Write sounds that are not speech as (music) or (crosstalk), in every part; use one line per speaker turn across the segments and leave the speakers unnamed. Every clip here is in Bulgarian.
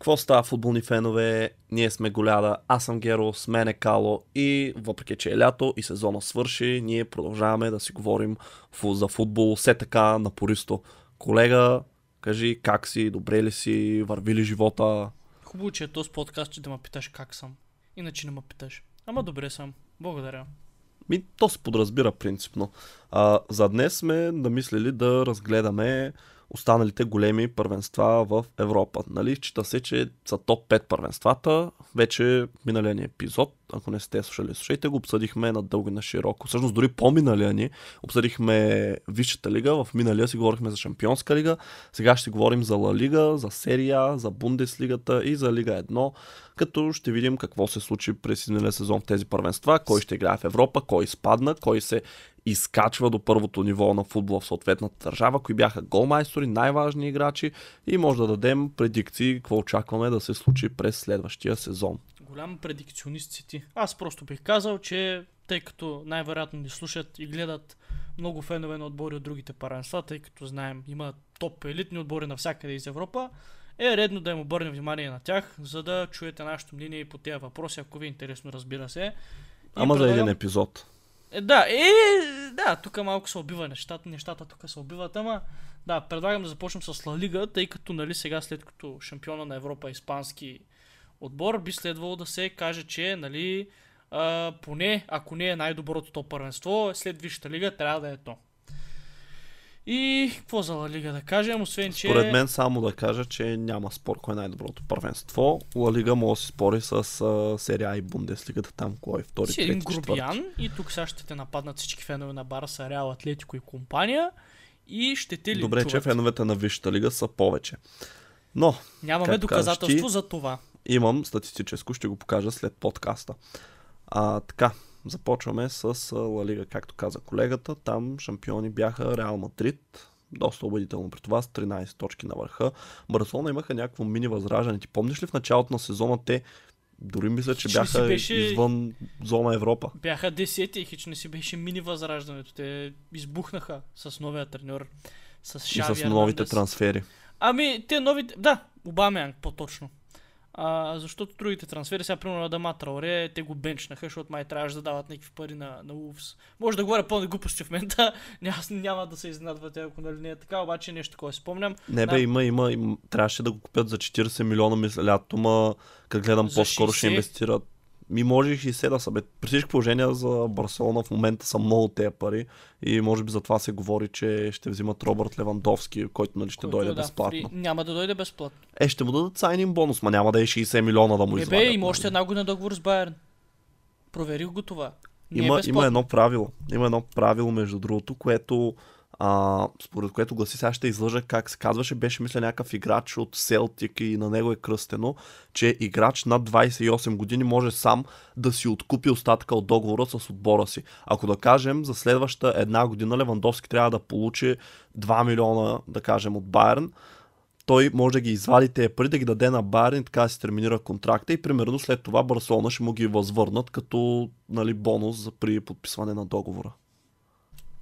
Какво става, футболни фенове? Ние сме Голяда, аз съм Геро, с мен е Кало и въпреки, че е лято и сезона свърши, ние продължаваме да си говорим за футбол все така напористо. Колега, кажи как си, добре ли си, върви ли живота?
Хубаво, че е този подкаст, че да ме питаш как съм. Иначе не ме питаш. Ама добре съм. Благодаря.
Ми, то се подразбира принципно. А, за днес сме намислили да разгледаме останалите големи първенства в Европа. Нали? Чита се, че са топ 5 първенствата. Вече миналия епизод, ако не сте слушали, слушайте го, обсъдихме на дълго и на широко. Всъщност дори по-миналия ни обсъдихме Висшата лига, в миналия си говорихме за Шампионска лига, сега ще говорим за Ла Лига, за серия, за Бундеслигата и за Лига 1, като ще видим какво се случи през миналия сезон в тези първенства, кой ще играе в Европа, кой спадна, кой се изкачва до първото ниво на футбола в съответната държава, кои бяха голмайстори, най-важни играчи. И може да дадем предикции какво очакваме да се случи през следващия сезон.
Голям предикционист си ти. Аз просто бих казал, че тъй като най-вероятно ни слушат и гледат много фенове на отбори от другите първенства, тъй като знаем, има топ елитни отбори навсякъде из Европа, е редно да им обърнем внимание на тях, за да чуете нашето мнение и по тези въпроси, ако ви е интересно, разбира се. И
Ама за един епизод.
Е, да, е, да, тук малко се убива нещата, нещата тук се убиват, ама да, предлагам да започнем с Ла Лига, тъй като нали сега след като шампиона на Европа е испански отбор, би следвало да се каже, че нали а, поне, ако не е най-доброто то първенство, след Висшата лига трябва да е то. И какво за Ла Лига да кажем, освен че...
Според мен само да кажа, че няма спор кой е най-доброто първенство. Ла Лига може да се спори с а, серия и Бундеслигата там, кой е втори,
си един
трети, четвърти.
грубиян и тук сега ще те нападнат всички фенове на Барса, Реал, Атлетико и компания и ще те ли
Добре, че феновете на Висшата лига са повече. Но
Нямаме доказателство
ти?
за това.
Имам статистическо, ще го покажа след подкаста. А, така, започваме с Ла Лига, както каза колегата. Там шампиони бяха Реал Мадрид, доста убедително при това, с 13 точки на върха. Барселона имаха някакво мини възраждане. Ти помниш ли в началото на сезона те дори мисля, че
Хич
бяха
беше-
извън зона Европа.
Бяха десети и хич не си беше мини възраждането. Те избухнаха с новия треньор. С
И
Шави
с новите
Ернандес.
трансфери.
Ами, те новите... Да, Обамянг по-точно. А, защото другите трансфери, сега примерно Адама Траоре, те го бенчнаха, защото май трябваше да дават някакви пари на, на Улфс. Може да говоря пълни глупости в момента, (laughs) няма, няма да се изненадвате, ако нали не е така, обаче нещо такова спомням.
Не бе,
Да.
има, има, има, трябваше да го купят за 40 милиона мисля лято, ма как гледам по-скоро ще
60?
инвестират. Ми може и 60 да са, бе. При всички положения за Барселона в момента са много тези пари и може би за това се говори, че ще взимат Робърт Левандовски, който нали ще
който,
дойде
да,
безплатно.
фри- Няма да дойде безплатно.
Е, ще му дадат сайнин бонус, ма няма да е 60 милиона да му
Не
извадят.
бе, има
нали.
още една година договор с Байерн. Проверих го това. Не е
Има, има
безплатно.
едно правило. Има едно правило, между другото, което а, според което гласи, сега ще излъжа как се казваше, беше мисля някакъв играч от Селтик и на него е кръстено, че играч над 28 години може сам да си откупи остатъка от договора с отбора си. Ако да кажем, за следващата една година Левандовски трябва да получи 2 милиона, да кажем, от Байерн, той може да ги извади тези пари, да ги даде на Байерн и така се терминира контракта и примерно след това Барселона ще му ги възвърнат като нали, бонус при подписване на договора.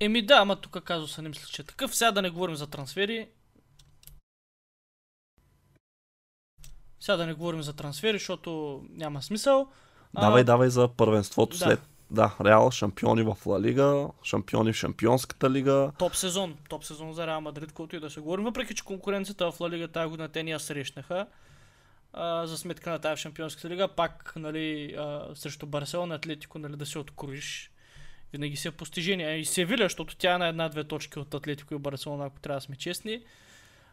Еми да, ама тук казуса не мисля, че е такъв. Сега да не говорим за трансфери. Сега да не говорим за трансфери, защото няма смисъл. А,
Давай, давай за първенството
да.
след. Да, Реал, шампиони в Ла Лига, шампиони в Шампионската лига.
Топ сезон. Топ сезон за Реал Мадрид, който и да се говорим. Въпреки, че конкуренцията в Ла Лига тази година те ни я срещнаха. А, за сметка на тази в Шампионската лига, пак нали, а, срещу Барселона, Атлетико, нали, да се откроиш. Винаги си е постижение. И Севиля, защото тя е на една-две точки от Атлетико и Барселона, ако трябва да сме честни.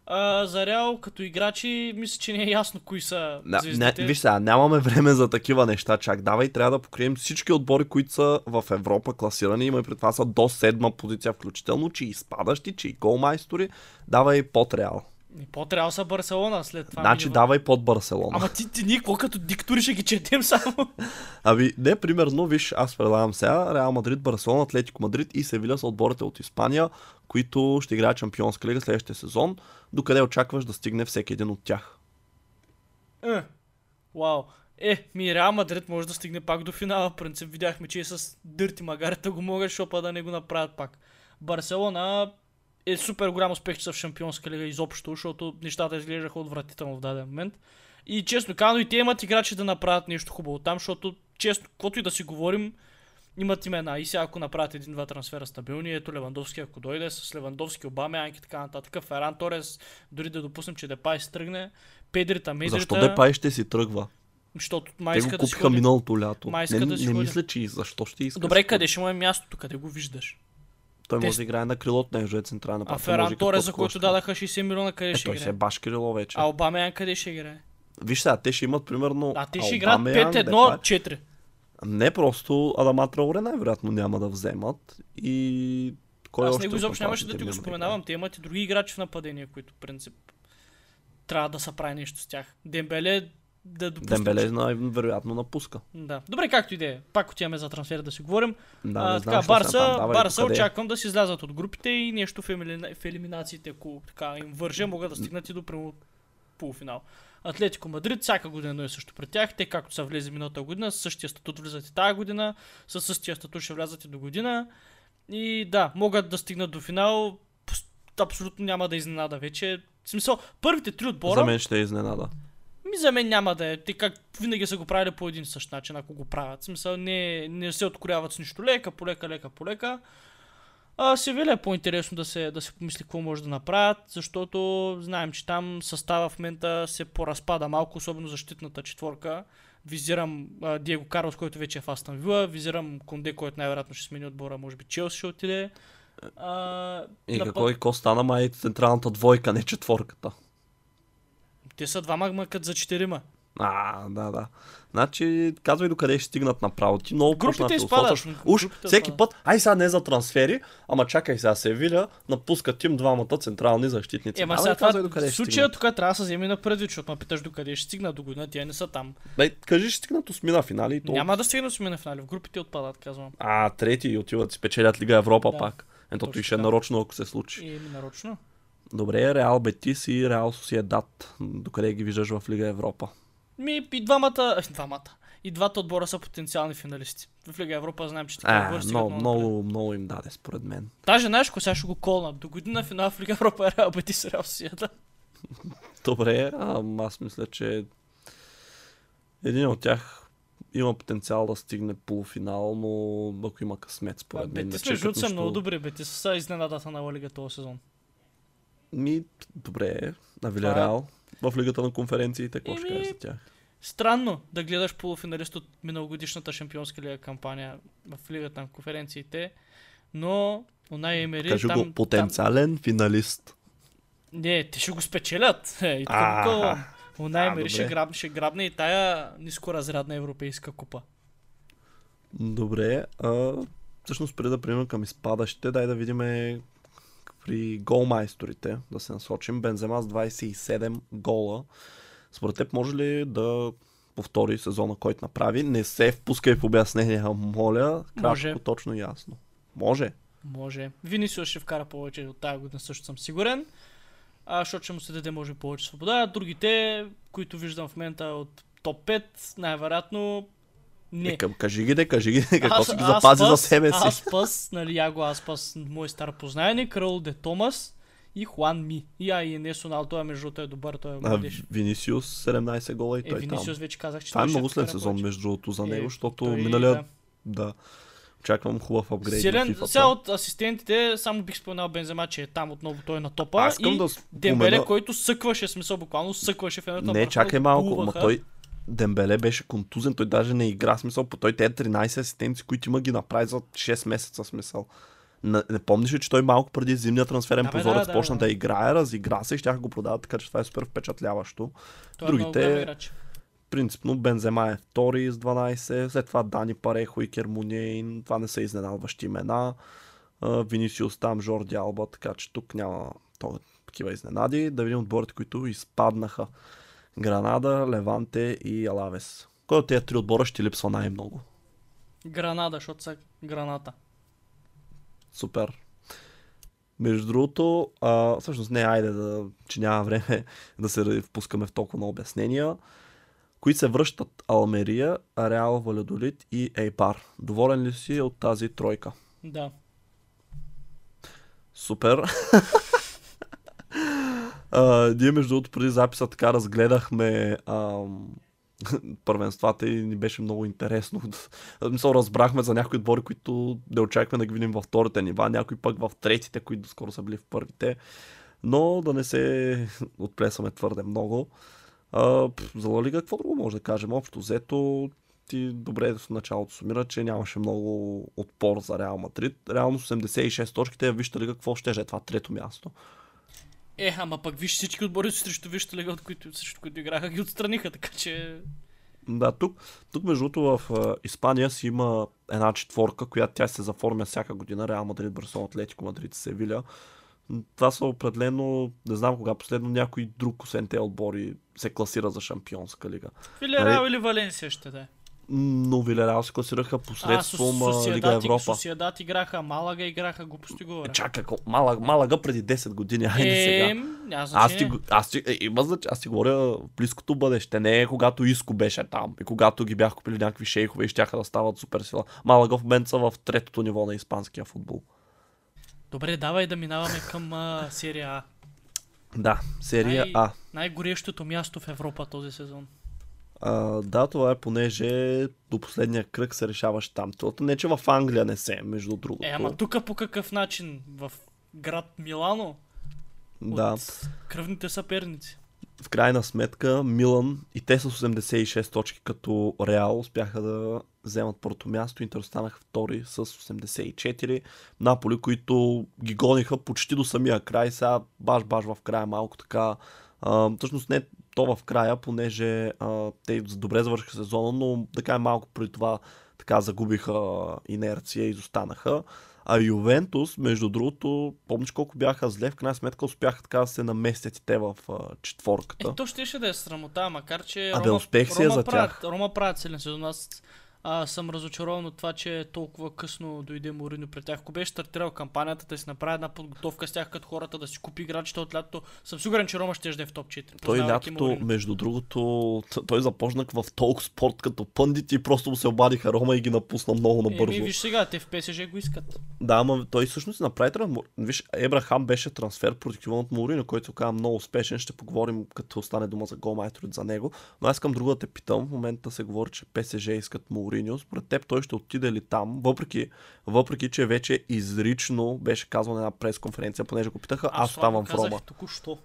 А, за Реал, като играчи, мисля, че не е ясно кои са
Да, не, виж сега, нямаме време за такива неща, чак давай, трябва да покрием всички отбори, които са в Европа класирани, има и при това са до седма позиция включително, че и спадащи, че и голмайстори, давай под Реал.
И по-трябва са Барселона след това.
Значи
минимум.
давай под Барселона.
Ама ти, ти ние като диктори ще ги четем само? (laughs)
Ами, не, примерно, виж, аз предлагам сега Реал Мадрид, Барселона, Атлетико Мадрид и Севиля са отборите от Испания, които ще играят Чемпионска лига следващия сезон. Докъде очакваш да стигне всеки един от тях?
Е, Вау. Е, ми Реал Мадрид може да стигне пак до финала. В принцип видяхме, че и с дърти магарета го могат, шопа да не го направят пак. Барселона е супер голям успех, че са в Шампионска лига изобщо, защото нещата изглеждаха отвратително в даден момент. И честно казано, и те имат играчи да направят нещо хубаво там, защото често, каквото и да си говорим, имат имена. И сега ако направят един-два трансфера стабилни, ето Левандовски, ако дойде с Левандовски, Обаме, Анки, така нататък, Феран Торес, дори да допуснем, че Депай се тръгне, Педрита, Медрита,
Защо Депай ще си тръгва?
защото май
Те го
иска да си
купиха миналото лято.
Май
Не,
да си
не
ходи.
мисля, че защо ще иска.
Добре, къде ще му е мястото, къде го виждаш?
Той
Те
може да играе на крилото, не е централна
А Феран
каквото
за който дадаха 60 милиона, къде
Е,
ще
той се е
играе?
баш крило вече.
А Обамян къде ще играе?
Виж сега, те ще имат примерно...
А те ще играят
Аубамеян,
5-1-4.
Не просто Адама Траоре най-вероятно няма да вземат и кой
Аз него изобщо нямаше да ти го споменавам. Те имат и други играчи в нападение, които в принцип трябва да се прави нещо с тях. Дембеле да
играе.
допуснем.
Дембеле най-вероятно напуска.
Да. Добре, както и да е. Пак отиваме за трансфер да си говорим.
Да,
а, така,
знам,
Барса,
са там.
Барса
докъде?
очаквам да си излязат от групите и нещо в, елимина... в елиминациите, ако така им върже, могат да стигнат и до прямо полуфинал. Атлетико Мадрид всяка година е също при тях. Те както са влезли миналата година, с същия статут влизат и тази година, с същия статут ще влязат и до година. И да, могат да стигнат до финал. Абсолютно няма да изненада вече. В смисъл, първите три отбора,
За мен ще е изненада.
Ми за мен няма да е. Те как винаги са го правили по един същ начин, ако го правят. В смисъл, не, не се откоряват с нищо лека, полека, лека, полека. А, Севиля е по-интересно да се, да се помисли какво може да направят, защото знаем, че там състава в момента се поразпада малко, особено защитната четворка. Визирам а, Диего Карлос, който вече е в Астан Вила, визирам Конде, който най-вероятно ще смени отбора, може би Челси ще отиде. А,
И какво и какво стана май централната двойка, не четворката.
Те са двама мъкът за четирима.
А, да, да. Значи, казвай до къде ще стигнат направо. Ти много
Групите изпадат.
Уж
Групите
всеки
изпадат.
път, ай сега не за трансфери, ама чакай сега Севиля, напускат им двамата централни защитници.
Ема сега това,
до къде
случая
стигнат.
тук трябва да се вземе на предвид, защото ме питаш до къде ще стигна до година, тя не са там.
Бе, кажи, ще стигнат осмина финали то.
Няма да стигнат сме на финали, в групите отпадат, казвам.
А, трети и отиват си печелят Лига Европа
Да.
пак. Ето и ще е нарочно, ако се случи.
И ми нарочно.
Добре, Реал Бетис и Реал Сосиедат. Докъде ги виждаш в Лига Европа?
Ми и двамата, (laughs) е, двамата. И двата отбора са потенциални финалисти. В Лига Европа знаем, че така отбори
много, много, много им даде, според мен.
Даже знаеш, ако сега ще го колнат. До година финал в Лига Европа е Реал Бетис Реал Сосиедад. (laughs)
Добре, а, аз мисля, че един от тях има потенциал да стигне полуфинал, но ако има късмет, според мен.
Бетис
чакат
между са много добри. Бетис са изненадата на Лига този сезон.
Ми, добре, на Вилярал. В Лигата на конференциите, какво ще кажеш за тях?
Странно да гледаш полуфиналист от миналогодишната шампионска лига кампания в лигата на конференциите, но Унай Емери
Кажи
там,
го, потенциален финалист.
Там, не, те ще го спечелят. Е, и
А,
тук Унай
а,
Емери ще, граб, ще грабне и тая нискоразрядна европейска купа.
Добре, а, всъщност преди да преминем към изпадащите, дай да видим при голмайсторите, да се насочим. Бензема с 27 гола. Според теб може ли да повтори сезона, който направи? Не се впускай в обяснения, моля. Кратко,
Може.
точно ясно. Може.
Може. Винисиус ще вкара повече от тази година, също съм сигурен. А, защото ще му се даде може повече свобода. Другите, които виждам в момента от топ 5, най-вероятно не.
Е, към, кажи ги, де, кажи ги, де, какво
Аз-
си ги
аз
запази за
пас-
себе си.
Аз пас, нали, Яго аз пас, мой стар познайник, Раул де Томас и Хуан Ми. И а, и Несо Нал, той е между другото е добър, той е младеж.
Винисиус 17 гола и
Е,
той
Винисиус
там.
вече казах, че
Това е
той
много след сезон, между другото, за
Е,
него, защото
той,
миналия,
да.
да, очаквам хубав апгрейд
Силен, сега от асистентите, само бих споменал Бензема, че е там отново той е на топа.
Аз искам
и
да
Дембеле,
спомена-
който съкваше, смисъл буквално съкваше в едното
Не, чакай малко, ма той Дембеле беше контузен, той даже не игра смисъл, по той те 13 асистенции, които има ги направи за 6 месеца смисъл. Не, не помниш ли, че той малко преди зимния трансферен
Да,
прозорец
да, да,
почна
да.
да, играе, разигра се и ще го продават, така че това е супер впечатляващо.
той е
другите-
играч.
Принципно Бензема е втори с 12, след това Дани Парехо и Кермунейн, това не са изненадващи имена. Винисиус там, Жорди Алба, така че тук няма... Такива изненади. Да видим отборите, които изпаднаха. Гранада, Леванте и Алавес. Кой от тези три отбора ще липсва най-много?
Гранада, защото са граната.
Супер. Между другото, а, всъщност не, айде, да, че няма време (laughs) да се впускаме в толкова на обяснения. Кои се връщат Алмерия, Реал Валядолит и Ейпар. Доволен ли си от тази тройка?
Да.
Супер. (laughs) а, ние между другото преди записа така разгледахме ам, (laughs) първенствата и ни беше много интересно. (laughs) Мисъл, разбрахме за някои отбори, които не очакваме да ги видим във вторите нива, някои пък в третите, които доскоро са били в първите. Но да не се (laughs) отплесваме твърде много. А, за Лига какво друго може да кажем? Общо взето ти добре в началото сумира, че нямаше много отпор за Реал Мадрид. Реално 86 точките, вижте ли какво ще е това трето място.
Е, ама пък виж всички отбори срещу Вижте лига, от които, срещу които играха, ги отстраниха, така че...
Да, тук, тук между другото в Испания си има една четворка, която тя се заформя всяка година. Реал Мадрид, Барселона, Атлетико, Мадрид, Севиля. Това са определено, не знам кога последно някой друг, освен те отбори, се класира за шампионска лига.
Вилерал нали? или Валенсия ще да е
но Вилерал се класираха посредством а, Лига Европа.
Социедат играха, Малага играха, глупости говоря.
Чакай, Малага, Малага преди 10 години, айде е, сега. Аз ти, аз ти, е, има значи, аз ти говоря близкото бъдеще, не е когато Иско беше там и когато ги бях купили някакви шейхове и щяха да стават супер сила. Малага в момента са в третото ниво на испанския футбол.
Добре, давай да минаваме към а, серия А.
Да, серия най- А.
Най-горещото място в Европа този сезон.
А, да, това е понеже до последния кръг се решаваш там. Това не, че в Англия не се, между другото.
Е, ама тук по какъв начин? В град Милано?
Да.
От кръвните съперници.
В крайна сметка Милан и те с 86 точки като Реал успяха да вземат първото място. Интер останаха втори с 84. Наполи, които ги гониха почти до самия край. Сега баш-баш в края малко така а, всъщност не то в края, понеже а, те добре завършиха сезона, но така е малко преди това така загубиха инерция и изостанаха. А Ювентус, между другото, помниш колко бяха зле, в крайна сметка успяха така да се наместят и те в а, четворката.
Е, то ще да е срамота, макар че
а, Рома, успех си е за
правят,
тях.
Рома правят силен сезон. Аз а, съм разочарован от това, че толкова късно дойде Морино пред тях. Ако беше стартирал кампанията да си направи една подготовка с тях като хората да си купи играчите от лятото, съм сигурен, че Рома ще е в топ 4.
Той лятото, между другото, той започна в толкова спорт като пъндит и просто му се обадиха Рома и ги напусна много набързо.
Еми, виж сега, те в ПСЖ го искат.
Да, ама той всъщност направи трансфер. Виж, Ебрахам беше трансфер продиктивен от Морино, който се много успешен. Ще поговорим като остане дума за голмайсторът за него. Но аз искам друга да те питам. В момента се говори, че ПСЖ искат Морино Мourinho, според теб той ще отиде ли там, въпреки, въпреки че вече изрично беше казано на една пресконференция, понеже го питаха, аз, аз оставам в Рома.
Току-що.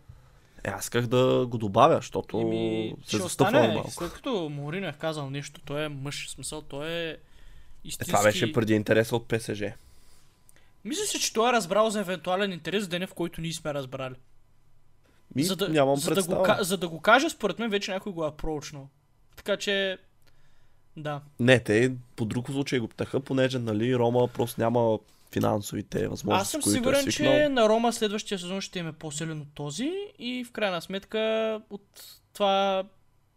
Е, аз исках да го добавя, защото Еми, се застъпва малко.
След като Морино е казал нещо, той е мъж, в смисъл, той е
истински... Е, това беше преди интереса от ПСЖ.
Мисля си, че той е разбрал за евентуален интерес деня, в който ние сме разбрали.
Ми, за да, нямам
за да, го, за да го кажа, според мен вече някой го е проучнал. Така че да.
Не, те по друг случай го питаха, понеже нали, Рома просто няма финансовите възможности.
Аз съм сигурен, е че на Рома следващия сезон ще има по-силен от този и в крайна сметка от това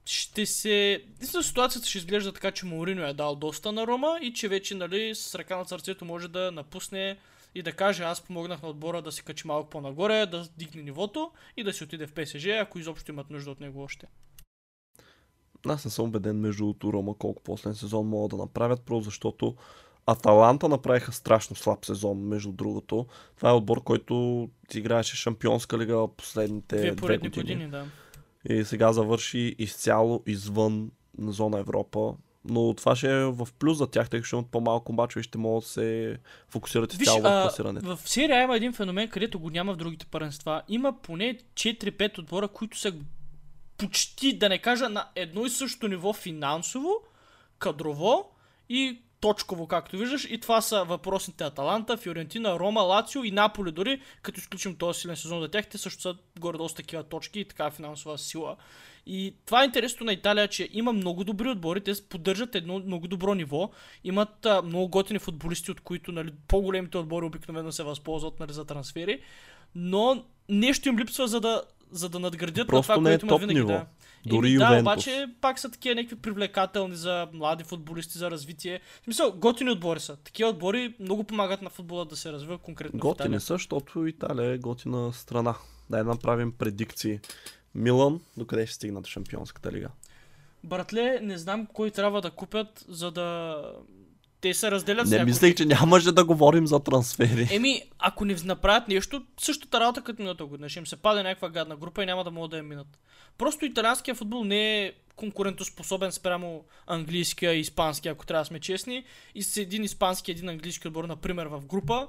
ще се... Единствено ситуацията ще изглежда така, че Маурино е дал доста на Рома и че вече нали, с ръка на сърцето може да напусне и да каже аз помогнах на отбора да се качи малко по-нагоре, да дигне нивото и да си отиде в ПСЖ, ако изобщо имат нужда от него още
аз не съм убеден между другото Рома колко последен сезон могат да направят, просто защото Аталанта направиха страшно слаб сезон, между другото. Това е отбор, който играеше шампионска лига последните две, две години. години
да.
И сега завърши изцяло извън на зона Европа. Но това ще е в плюс за тях, тъй като ще имат по-малко мачове и ще могат да се фокусират изцяло в класирането.
В серия има един феномен, където го няма в другите първенства. Има поне 4-5 отбора, които са почти, да не кажа, на едно и също ниво финансово, кадрово и точково, както виждаш. И това са въпросните Аталанта, Фиорентина, Рома, Лацио и Наполи дори, като изключим този силен сезон за тях, те също са горе доста такива точки и така финансова сила. И това е интересно на Италия, че има много добри отбори, те поддържат едно много добро ниво, имат а, много готини футболисти, от които нали, по-големите отбори обикновено се възползват нали, за трансфери, но нещо им липсва, за да, за да надградят
Просто
на това,
не е
което има
топ
винаги.
ниво.
Да.
Дори
Еми, да, обаче пак са такива някакви привлекателни за млади футболисти, за развитие. В смисъл, готини отбори са. Такива отбори много помагат на футбола да се развива конкретно
Готини са, защото Италия е готина страна. Да направим предикции. Милан, докъде ще стигнат Шампионската лига?
Братле, не знам кой трябва да купят, за да... Те се разделят
Не
някой.
мислех, че нямаше да говорим за трансфери.
Еми, ако не направят нещо, същата работа като миналата година. Ще им се паде някаква гадна група и няма да могат да я минат. Просто италианския футбол не е конкурентоспособен спрямо английския и испанския, ако трябва да сме честни. И с един испански и един английски отбор, например, в група,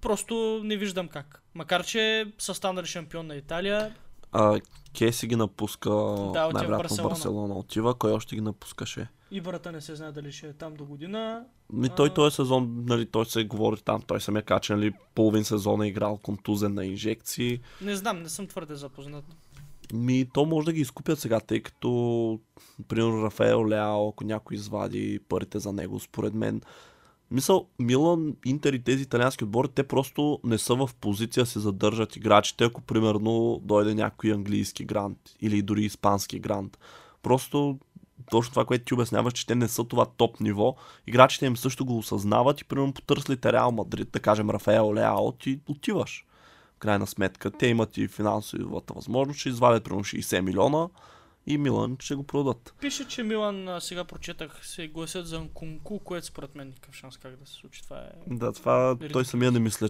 просто не виждам как. Макар, че са станали шампион на Италия,
А, Кеси ги напуска,
в
най-вероятно в
Барселона.
Барселона отива. Кой още ги напускаше?
И брата не се знае дали ще е там до година.
Ми той
А.
този сезон, нали, той се говори там, той самия кача, нали, половин сезон е играл контузен на инжекции.
Не знам, не съм твърде запознат.
Ми, то може да ги изкупят сега, тъй като, примерно, Рафаел Ляо, ако някой извади парите за него, според мен. Мисъл, Милан, Интер и тези италиански отбори, те просто не са в позиция се задържат играчите, ако примерно дойде някой английски грант или дори испански грант. Просто точно това, което ти обясняваш, че те не са това топ ниво. Играчите им също го осъзнават и примерно потърслите Реал Мадрид, да кажем Рафаел Ляо, ти отиваш. В крайна сметка, те имат и финансовата възможност, ще извадят примерно 60 милиона и Милан ще го продадат.
Пише, че Милан, а, сега прочетах, се гласят за Нкунку, което според мен никакъв шанс как да се случи. Това е...
Да, това
Ридикулс.
той самия не мисля.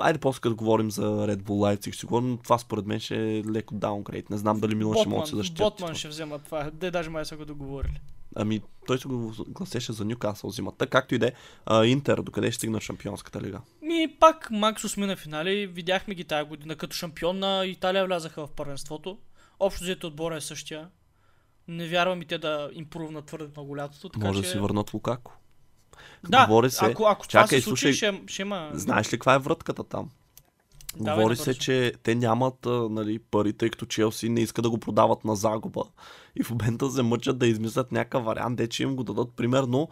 Айде после като говорим за Red Bull Leipzig, ще говорим, но това според мен ще е леко даунгрейд. Не знам дали Милан ще може да се защити.
Ботман ще взема това. Де даже май са го договорили.
Ами, той се го гласеше за Нюкасъл зимата. Както и да е, Интер, докъде ще стигна Шампионската лига?
Ми пак Максус мина финали. Видяхме ги тази година като шампион на Италия влязаха в първенството. Общо взето отбора е същия. Не вярвам и те да импрувнат твърде много лятото. Така
Може
че...
да си върнат Лукако.
Да,
Говори се-
ако, ако това
Чакай,
се случи,
слушай,
ще, ще има...
Знаеш ли каква е вратката там?
Давай
Говори се, че те нямат а, нали, пари, тъй като Челси не иска да го продават на загуба. И в момента се мъчат да измислят някакъв вариант, де че им го дадат примерно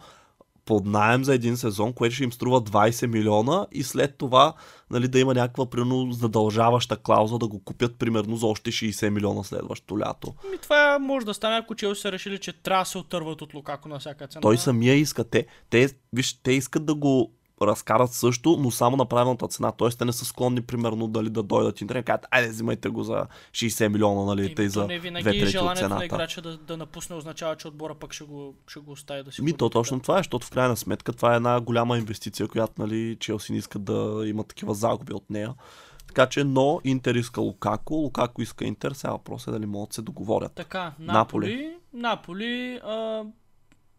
под найем за един сезон, което ще им струва 20 милиона и след това нали, да има някаква примерно задължаваща клауза да го купят примерно за още 60 милиона следващото лято.
Ми, това може да стане, ако Челси са решили, че трябва да се отърват от Лукако на всяка цена.
Той самия иска. Те, те, виж, те искат да го разкарат също, но само на правилната цена. Тоест те не са склонни, примерно, дали да дойдат и да кажат, айде, взимайте го за 60 милиона, нали, тъй за
не
две
винаги
трети от
желанието на
цената.
играча да, да напусне означава, че отбора пък ще го, ще го остави да си
Ми, то точно това е, защото в крайна сметка това е една голяма инвестиция, която нали, Челси не искат да има такива загуби от нея. Така че, но Интер иска Лукако, Лукако иска Интер, сега въпрос е дали могат да се договорят.
Така,
Наполи.
Наполи. Наполи. А,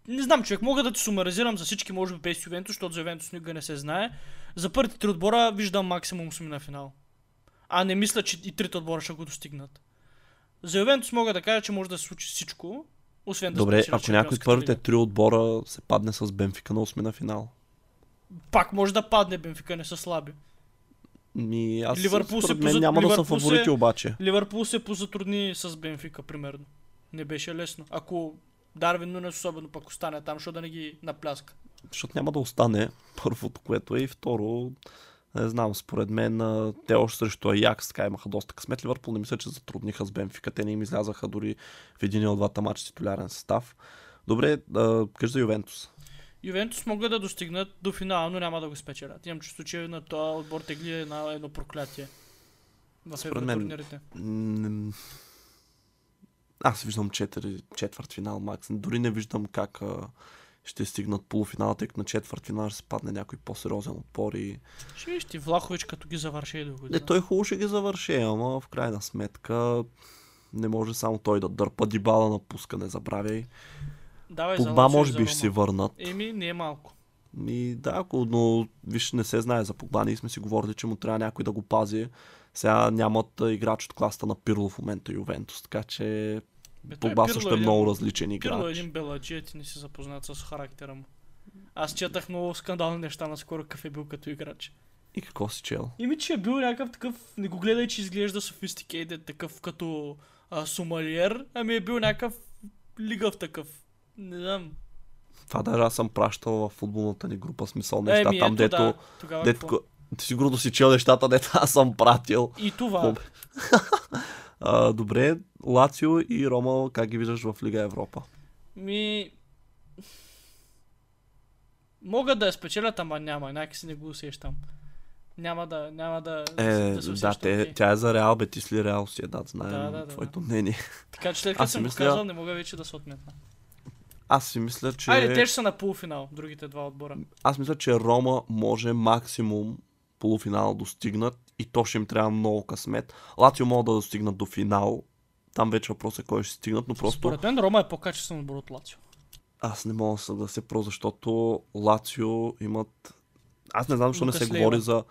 не знам, човек, мога да ти сумаризирам за всички, може би без Ювентус, защото за Ювентус никога не се знае. За първите три отбора виждам максимум 8 на финал. А не мисля, че и трите отбора ще го достигнат. За Ювентус мога да кажа, че може да се случи всичко, освен да
Добре, ако някой от първите три отбора се падне с Бенфика на 8 на финал.
Пак може да падне, Бенфика не са слаби.
Ми, аз
Ливърпул се
мен няма да са
се-
фаворити обаче.
Ливърпул се позатрудни с Бенфика, примерно. Не беше лесно. Ако Дарвин Нунес особено пък остане там, защото да не ги напляска.
Защото няма да остане първото, което е и второ. Не знам, според мен те още срещу Аякс така имаха доста късмет. Ливърпул не мисля, че затрудниха с Бенфика. Те не им излязаха дори в един от двата матча с титулярен състав. Добре, а, кажи за Ювентус.
Ювентус могат да достигнат до финала, но няма да го спечелят. Имам чувство, че на този отбор тегли едно, едно проклятие. В
Според мен- Аз виждам четири, четвърт финал макс. Дори не виждам как а, ще стигнат полуфинала, тъй като на четвърт финал ще се падне някой по-сериозен отпор и
Ще видиш ти Влахович, като ги завърши до
Не,
година.
той хубаво ще ги завърши, ама в крайна сметка не може само той да дърпа дибала напуска, не забравяй.
Давай
Погба може би ще си върнат.
Еми, не е малко.
И да, ако, но виж, не се знае за Погба, ние сме си говорили, че му трябва някой да го пази. Сега нямат играч от класта на Пирло в момента Ювентус, така че
Бе,
Погба
Пирло
също е
един-
много различен
Пирло е
играч.
един беладжия, ти не си запознат с характера му. Аз четах много скандални неща наскоро какъв е бил като играч.
И какво си чел?
Ими, че е бил някакъв такъв, не го гледай, че изглежда sophisticated, такъв като а, сомалиер, ами е бил някакъв лигав такъв. Не знам.
Това даже аз съм пращал в футболната ни група, смисъл неща
Еми,
там,
ето,
дето,
да. Тогава
дето? Ти сигурно си чел нещата, дето аз съм пратил.
И това.
А, добре, Лацио и Рома, как ги виждаш в Лига Европа?
Ми... Могат да я спечелят, ама няма. Някак си не го усещам. Няма да, няма да,
Е,
да се
да,
усещам.
те,
окей.
тя е за Реал Бетис ли Реал си е, да, знаем
Да, да, да,
твоето
да.
мнение.
Така че след като
си
съм
мисля-
казал, не мога вече да се отметна.
Аз си мисля, че...
Айде, те ще са на полуфинал, другите два отбора.
Аз мисля, че Рома може максимум полуфинал достигнат и то ще им трябва много късмет. Лацио могат да достигнат до финал. Там вече въпрос е кой ще стигнат, но просто
Според мен Рома е по-качествен отбор от Лацио.
аз не мога да се съглася, просто защото Лацио имат... Аз не знам, защо не се говори за,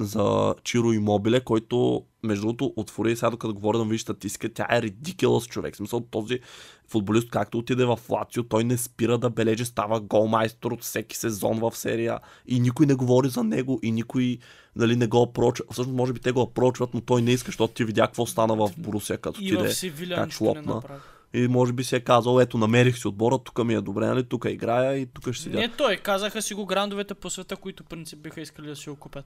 за Чиро Имобиле, който между другото отвори сега докато говоря да виж статистика, тя е редикълъс човек. В смисъл този футболист, както отиде в Лацио, той не спира да бележи, става голмайстор от всеки сезон в серия и никой не говори за него и никой нали, не го апрочва. Всъщност може би те го апрочват, но той не иска, защото ти видя какво стана в Борусия, като
И. Севиля
как
направи.
И може би си е казал, ето намерих си отбора, тук ми е добре, нали, тук играя и тук ще седя.
Не той, казаха си го грандовете по света, които принцип биха искали да си го купят.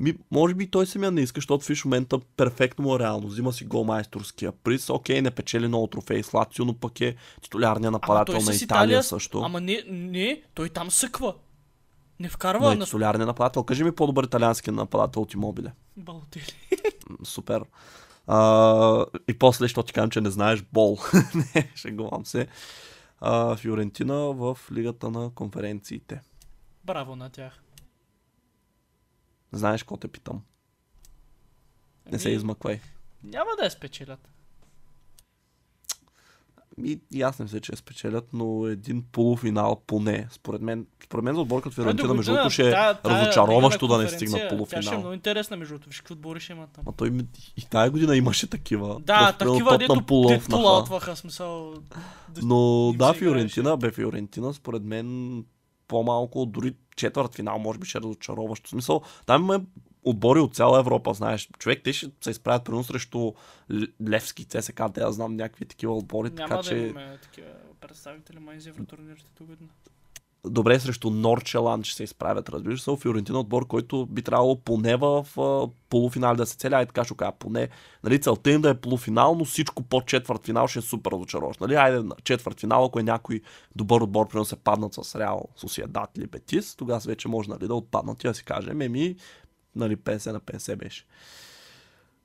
Ми, може би той самия не иска, защото в момента перфектно му е реално. Взима си голмайсторския приз. Окей, не печели много трофеи с Лацио, но пък е титулярния нападател на Италия,
Италия
също.
Ама не, не, той там съква. Не
Но
вкарва
е
на
титулярния нападател. Кажи ми по-добър италиански нападател от Имобиле.
Балотели.
Супер. А, и после, що ти кажем, че не знаеш бол. (laughs) не, шегувам се. А, Фиорентина в лигата на конференциите.
Браво на тях.
Знаеш какво те питам? Не се
Ами,
измъквай.
Няма да я спечелят.
И, и аз не мисля, че я спечелят, но един полуфинал поне. Според мен, според мен за отбор като Фиорентина, между другото, ще е разочароващо да не стигнат
Тя ще е
полуфинал.
много интересна, между другото. Виж какви отбори ще има там.
А той ми- и тази година имаше такива.
Да,
примерно,
такива, дето
полуфнаха.
смисъл.
Но да,
се
Фиорентина, бе Фиорентина, според мен по-малко, дори четвърт финал, може би ще е разочароващо. В смисъл, там има отбори от цяла Европа, знаеш. Човек, те ще се изправят примерно срещу Левски, ЦСК, те я знам някакви такива отбори,
Няма
така
да
че...
имаме такива представители май за евротурнирите тук.
Добре срещу Норчеланд ще се изправят, разбираш се. Фиорентина е отбор, който би трябвало поне в полуфинал да се цели, ай така ще кажа, поне. Нали, целта им да е полуфинал, но всичко под четвърт финал ще е супер разочароващо. Нали, айде на четвърт финал, ако е някой добър отбор, примерно се паднат с Реал, Сосиедат или Бетис, тогава вече може нали, да отпаднат и да си кажем, еми, нали, 50 на 50 беше.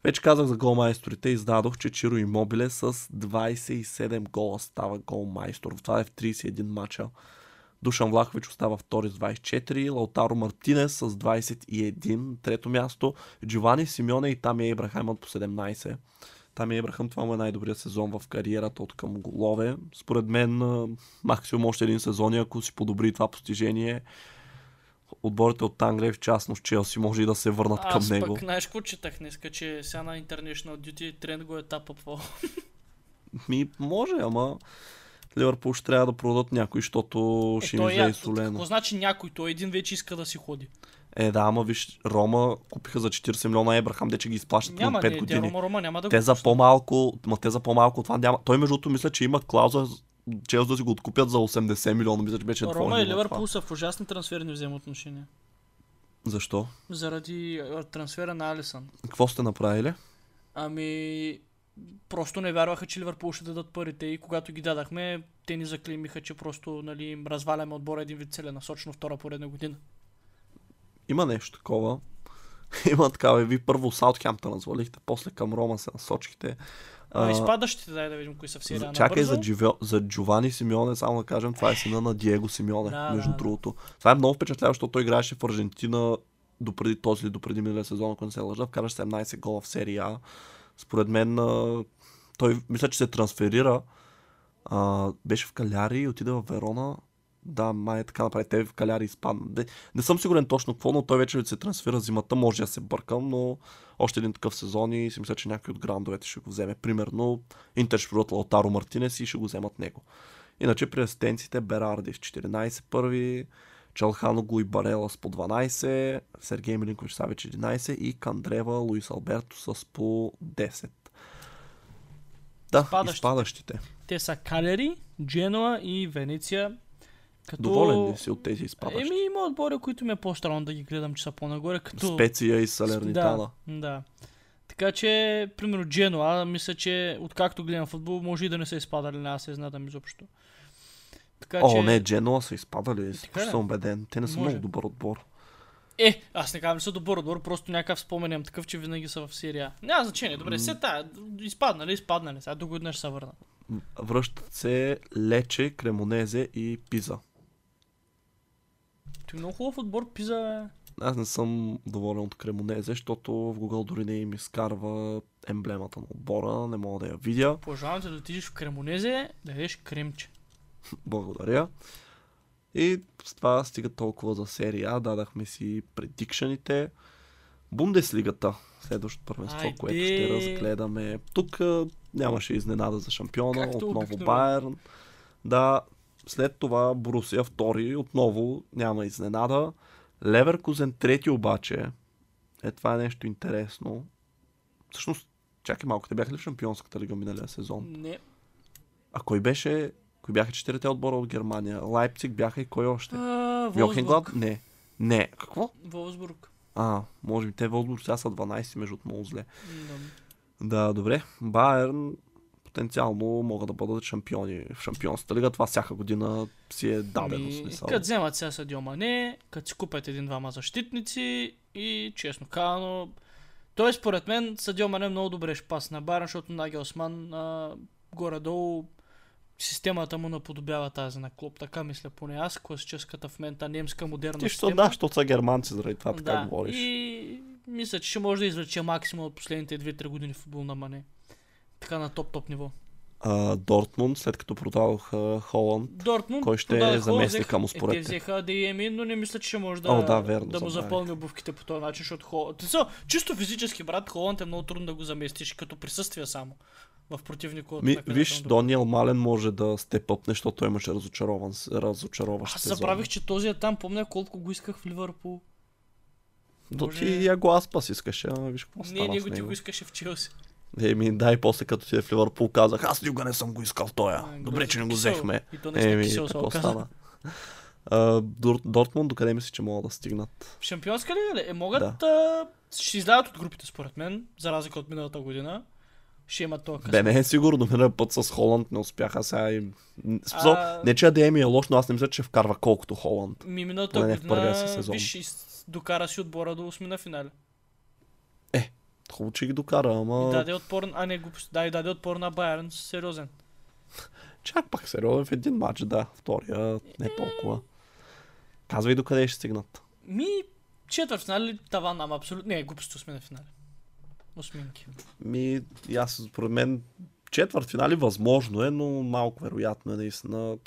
Вече казах за голмайсторите, издадох, че Чиро Имобиле с 27 гола става голмайстор. Това е в 31 мача. Душан Влахович остава втори с 24, Лаутаро Мартинес с 21, трето място, Джовани Симеоне и Тамия Ибрахаймът по 17. Тамия Ибрахам, това му е най-добрият сезон в кариерата от към голове. Според мен максимум още един сезон, ако си подобри това постижение, отборите от Англия, в частност Челси, може и да се върнат към
Аз
него.
пък, знаеш какво четах днеска, че сега на International Duty тренд го е тапъпвал.
Ми, може, ама Ливърпул ще трябва да продадат някой, защото ще им
я-
солено.
Какво значи някой? Той един вече иска да си ходи.
Е, да, ама виж, Рома купиха за 40 милиона Ебрахам, де че ги изплащат
Няма,
на 5
не,
години.
Рома, Рома няма да
Те за по-малко, ма те за по-малко от това няма. Той между другото мисля, че има клауза Челс да си го откупят за 80 милиона, мисля, че беше
Рома и Ливърпул са в ужасни трансферни взаимоотношения.
Защо?
Заради трансфера на Алисън.
Какво сте направили?
Ами, просто не вярваха, че Ливърпул ще дадат парите и когато ги дадахме, те ни заклеймиха, че просто нали, им разваляме отбора един вид целенасочено втора поредна година.
Има нещо такова. (laughs) Има такава. и Ви първо Саутхемптън развалихте, после към Рома се насочихте.
А,
А,
изпадащите, дай да видим кои са в серия.
За, чакай за,
Набързо.
Дживе, за Джовани Симеоне, само да кажем, това е сина на Диего Симеоне,
Да,
между
да.
другото. Това е много впечатляващо, защото той играеше в Аржентина допреди този или допреди миналия сезон, ако не се лъжа, вкараше 17 гола в серия А. Според мен а, той мисля, че се трансферира. А, беше в Каляри и отиде в Верона. Да, май е така направи. Те в Каляри изпадна. Не, не съм сигурен точно какво, но той вече се трансфера зимата. Може да се бъркам, но още един такъв сезон и си мисля, че някой от грандовете ще го вземе. Примерно Интер ще продадат Лаутаро Мартинес и ще го вземат него. Иначе при асистенците Берарди с 14 първи, Чалханоглу и Барела с по 12, Сергей Милинкович Савич 11 и Кандрева Луис Алберто с по 10. Да,
Изпадащите.
изпадащите.
Те са Калери, Дженуа и Венеция. Като...
Доволен ли си от тези изпадащи?
Еми има отбори, които ми е по-странно да ги гледам, че са по-нагоре, като...
Специя и Салернитана.
Да, да. Така че, примерно Дженуа, мисля, че откакто гледам футбол, може и да не са изпадали, не аз се знам изобщо. Така,
О,
че...
не, Дженуа са изпадали,
Така
ще
ли?
съм убеден. Те не са
Може.
много добър отбор.
Е, аз не казвам, че са добър отбор, просто някакъв споменям такъв, че винаги са в серия. Няма значение, добре, се тая, изпаднали, изпаднали, сега до година ще се върнат.
Връщат се Лече, Кремонезе и Пиза.
Той е много хубав отбор, пиза, бе.
Аз не съм доволен от Кремонезе, защото в Google дори не им изкарва емблемата на отбора, не мога да я видя.
Пожелавам те да отидеш в Кремонезе, да ядеш кремче. (laughs)
Благодаря. И с това стига толкова за серия. Дадахме си предикшените. Бундеслигата, следващото първенство,
Айде!
което ще разгледаме. Тук нямаше изненада за шампиона,
Както
отново
обикновено.
Байерн. Да, след това Борусия втори, отново няма изненада. Леверкузен трети обаче. Е, това е нещо интересно. Всъщност, чакай малко, те бяха ли в шампионската лига миналия сезон?
Не,
А кой беше? Кои бяха четирите отбора от Германия? Лайпциг бяха и кой още?
Волсбург.
Не. Не. Какво?
Волсбург.
А, може би те Волсбург сега са 12 между много зле.
Да.
Да, добре. Байерн потенциално могат да бъдат шампиони в шампионската лига. Това всяка година си е дадено
Ами,
смисъл.
Като вземат сега Садио Мане, като си купят един-двама защитници и честно казано, той според мен Садио Мане много добре ще пасне на Байерн, защото Нагелсман а, горе-долу системата му наподобява тази на клуб. Така мисля поне аз, класическата в момента немска модерна
Ти
система.
да, защото са германци, заради това така
да.
говориш.
И мисля, че ще може да извлече максимум от последните 2-3 години в футбол на Мане. Така на топ-топ ниво.
А, Дортмунд, след като продадоха Холанд,
Дортмунд.
Кой ще е
продаваха,
заместника му според
е, те взеха Адееми, но не мисля, че ще може да,
О, да, верно,
да му запълни обувките по този начин, защото Холанд... Са, чисто физически, брат, Холанд е много трудно да го заместиш като присъствие само в противника от
Ми, виж. Дониел Мален може да степъпне, защото той имаше разочарован, разочароващ
Аз забравих, че този е там, помня колко го исках в Ливърпул.
То
Може-
ти я го Аспас искаше, ама виж какво
Не,
стана
него
с
ти
него.
го искаше в Челси.
Еми, дай после като ти е в Ливърпул казах, аз никога не съм го искал тоя.
А,
Добре, че не го взехме.
И то наистина
Еми,
кисел се
какво стана? А, Дор- Дортмунд, докъде мисли, че могат да стигнат?
В Шампионска лига ли? Е, могат да. ще излязат от групите според мен, за разлика от миналата година. Ще този късмет.
Бе, не е сигурно, миналия път с Холанд не успяха сега и... В Смисъл,
А-
не че ADM е лош, но аз не мисля, че вкарва колкото Холанд.
Ми миналата
не в първия си
година,
сезон.
виж, докара си отбора до 8 на финале.
Хубаво, че ги докара, ама...
И даде отпор, а не глупост, да, и даде отпор на Байерн, сериозен. (laughs)
Чак пак сериозен в един матч, да. Втория не е толкова. Казвай докъде ще стигнат.
Ми, четвърт финали, таван, ама абсолютно, не, глупост 8 на финале. Осминки.
Ми, и аз, според мен, четвърт финали възможно е, но малко вероятно е наистина.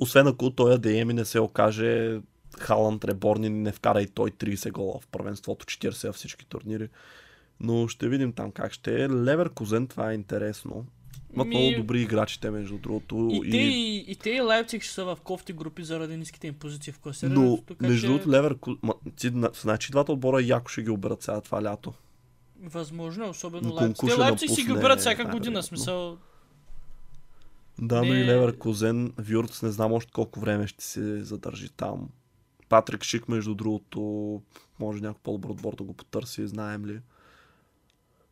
Освен ако той ADM не се окаже Халанд Реборни не вкара и той 30 гола в първенството, 40 във всички турнири. Но ще видим там как ще е. Леверкузен, това е интересно. Имат
Ми-
много добри играчите, между другото.
И, те, и, и те и Лайпциг ще са в кофти групи заради ниските им позиции в класирането.
Но,
така
между
че
другото, Леверкузен... Значи двата отбора яко ще ги оберат сега това лято.
Възможно е, особено
Но
Лайпциг. Те Лайпциг си ги обират всяка година, смисъл.
Да, но
Не-
и Леверкузен, Вюрц, не знам още колко време ще се задържи там. Патрик Шик, между другото, може някой по-добър отбор да го потърси, знаем ли.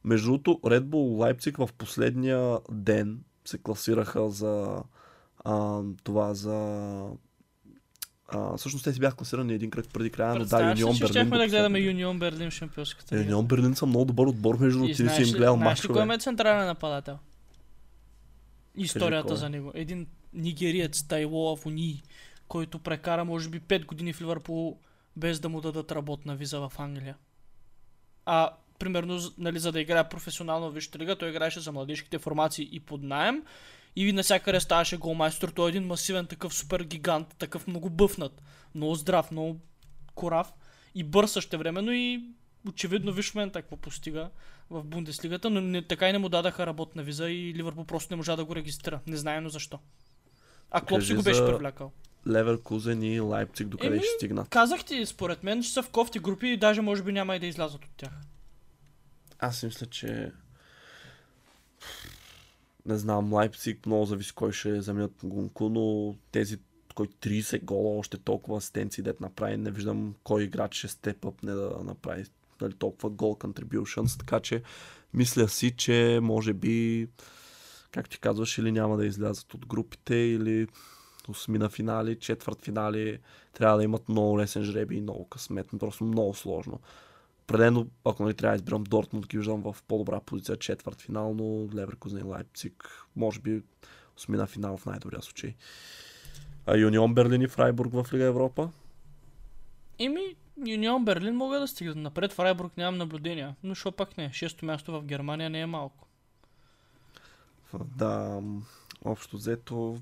Между другото, Red Bull Лайпциг в последния ден се класираха за а, това за... А, всъщност те си бяха класирани един кръг преди края, но да, Юнион Берлин.
щяхме да гледаме. Юнион Берлин в шампионската
Е. Юнион Берлин са много добър отбор, между другото, ти си им гледал
знаеш ли
мачове.
е централен нападател? Историята
кой?
за него. Един нигериец Тайло Авони, който прекара може би 5 години в Ливърпул без да му дадат работна виза в Англия. А примерно, нали, за да играе професионално в Висшата лига, той играеше за младежките формации и под найем. И навсякъде ставаше голмайстор. Той е един масивен такъв супер гигант, такъв много бъфнат, много здрав, много корав и бърз също времено и очевидно виж момента какво постига в Бундеслигата, но не, така и не му дадаха работна виза и Ливърпул просто не можа да го регистрира. Не знаем защо. А Клоп си го беше
за-
привлякал.
Леверкузен и Лайпциг докъде
Еми,
ще стигнат.
Казах ти, според мен, че са в кофти групи и даже може би няма и да излязат от тях.
Аз си мисля, че не знам, Лайпциг много зависи кой ще заменят Гунку, но тези, кой 30 гола, още толкова асистенции дет направи. Не виждам кой играч ще степъп не да направи нали, толкова гол contributions, така че мисля си, че може би как ти казваш, или няма да излязат от групите, или осмина финали, четвърт финали, трябва да имат много лесен жреби и много късмет. Просто много сложно. Определено, ако нали, трябва да избирам Дортмунд, ги виждам в по-добра позиция четвърт финал, но Леверкузен и Лайпциг, може би осмина финал в най-добрия случай. А Юнион Берлин и Фрайбург в Лига Европа?
Ими, Юнион Берлин могат да стигнат напред. Фрайбург нямам наблюдения. Но що пак не? Шесто място в Германия не е малко.
Да, общо взето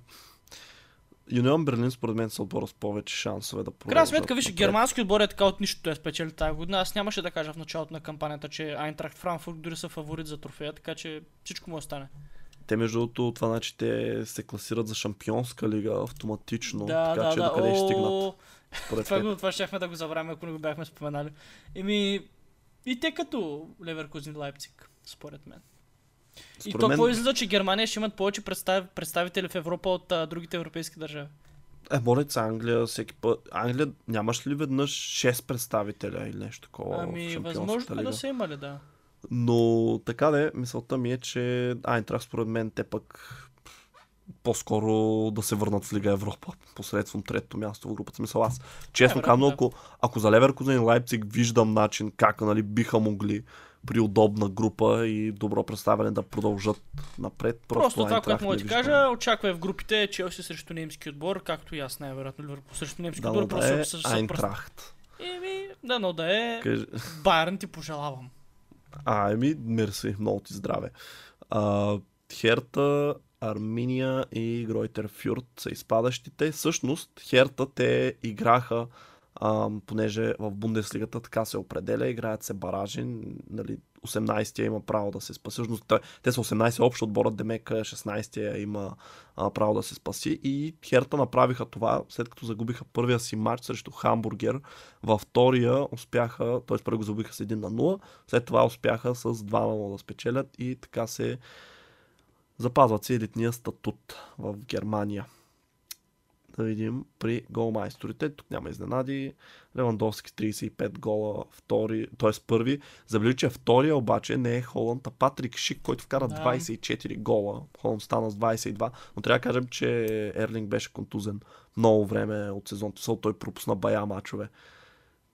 Юнион Берлин според мен са отбора с повече шансове да продължат.
Крайна сметка, виж, германски отбор е така от нищо е спечели тази година. Аз нямаше да кажа в началото на кампанията, че Айнтрахт Франкфурт дори са фаворит за трофея, така че всичко му остане.
Те между другото това значи те се класират за шампионска лига автоматично,
Да,
така
да,
че
да.
докъде ще стигнат.
Това, го, това щяхме да го забравим, ако не го бяхме споменали. Еми, и те като Леверкузин Лайпциг, според мен. И
Според
то
мен-
какво излиза, че Германия ще имат повече представ... представители в Европа от а, другите европейски държави?
Е, Борец Англия всеки път. Англия нямаш ли веднъж 6 представителя или нещо такова
Ами, възможно е да са имали, да.
Но така да е, мисълта ми е, че Айнтрах според мен те пък по-скоро да се върнат в Лига Европа посредством третото място в групата. Смисъл аз. Честно
Е,
казано,
да.
ако, ако за Леверкузен и Лайпциг виждам начин как нали, биха могли при удобна група и добро представяне да продължат напред. Просто,
Просто това, което мога да ти кажа, очаквай в групите Челси срещу немски отбор, както и аз най-вероятно Ливърпул срещу немски
Да,
отбор.
но
просто
да е Айнтрахт.
Еми, да, но да е
Кажи-
Байерн ти пожелавам.
А, еми, мерси, много ти здраве. А, Херта, Арминия и Гройтер Фюрт са изпадащите. Всъщност, Херта те играха, а, понеже в Бундеслигата така се определя, играят се баражи, нали, 18-я има право да се спаси. Всъщност, те- са 18 общо отборът, Демека 16-я има а, право да се спаси и Херта направиха това, след като загубиха първия си матч срещу Хамбургер. Във втория успяха, т.е. първо го загубиха с 1 на 0, след това успяха с 2 на 0 да спечелят и така се запазват си елитния статут в Германия. Да видим при голмайсторите. Тук няма изненади. Левандовски 35 гола, втори, т.е. първи. Забележи, че втория обаче не е Холанд, а Патрик Шик, който вкара
Да.
24 гола. Холанд стана с 22. Но трябва да кажем, че Ерлинг беше контузен много време от сезонта. Сол той пропусна бая мачове.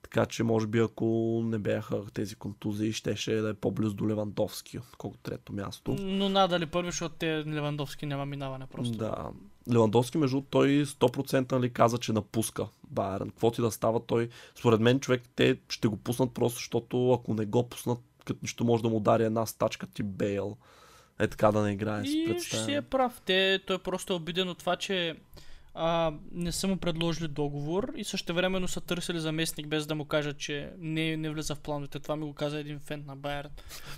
Така че, може би, ако не бяха тези контузии, щеше да е по-близо до Левандовски, колкото трето място.
Но надали първи, защото те Левандовски няма минаване просто.
Да. Левандовски, между той 100% нали, каза, че напуска Байерн. Какво ти да става, той, според мен, човек, те ще го пуснат просто, защото ако не го пуснат, като нищо може да му удари една стачка ти Бейл. Е така да не играе,
И ще е прав. Те, той е просто обиден от това, че а, не са му предложили договор и също времено са търсили заместник, без да му кажат, че не, не влиза в плановете. Това ми го каза един фен на Байерн.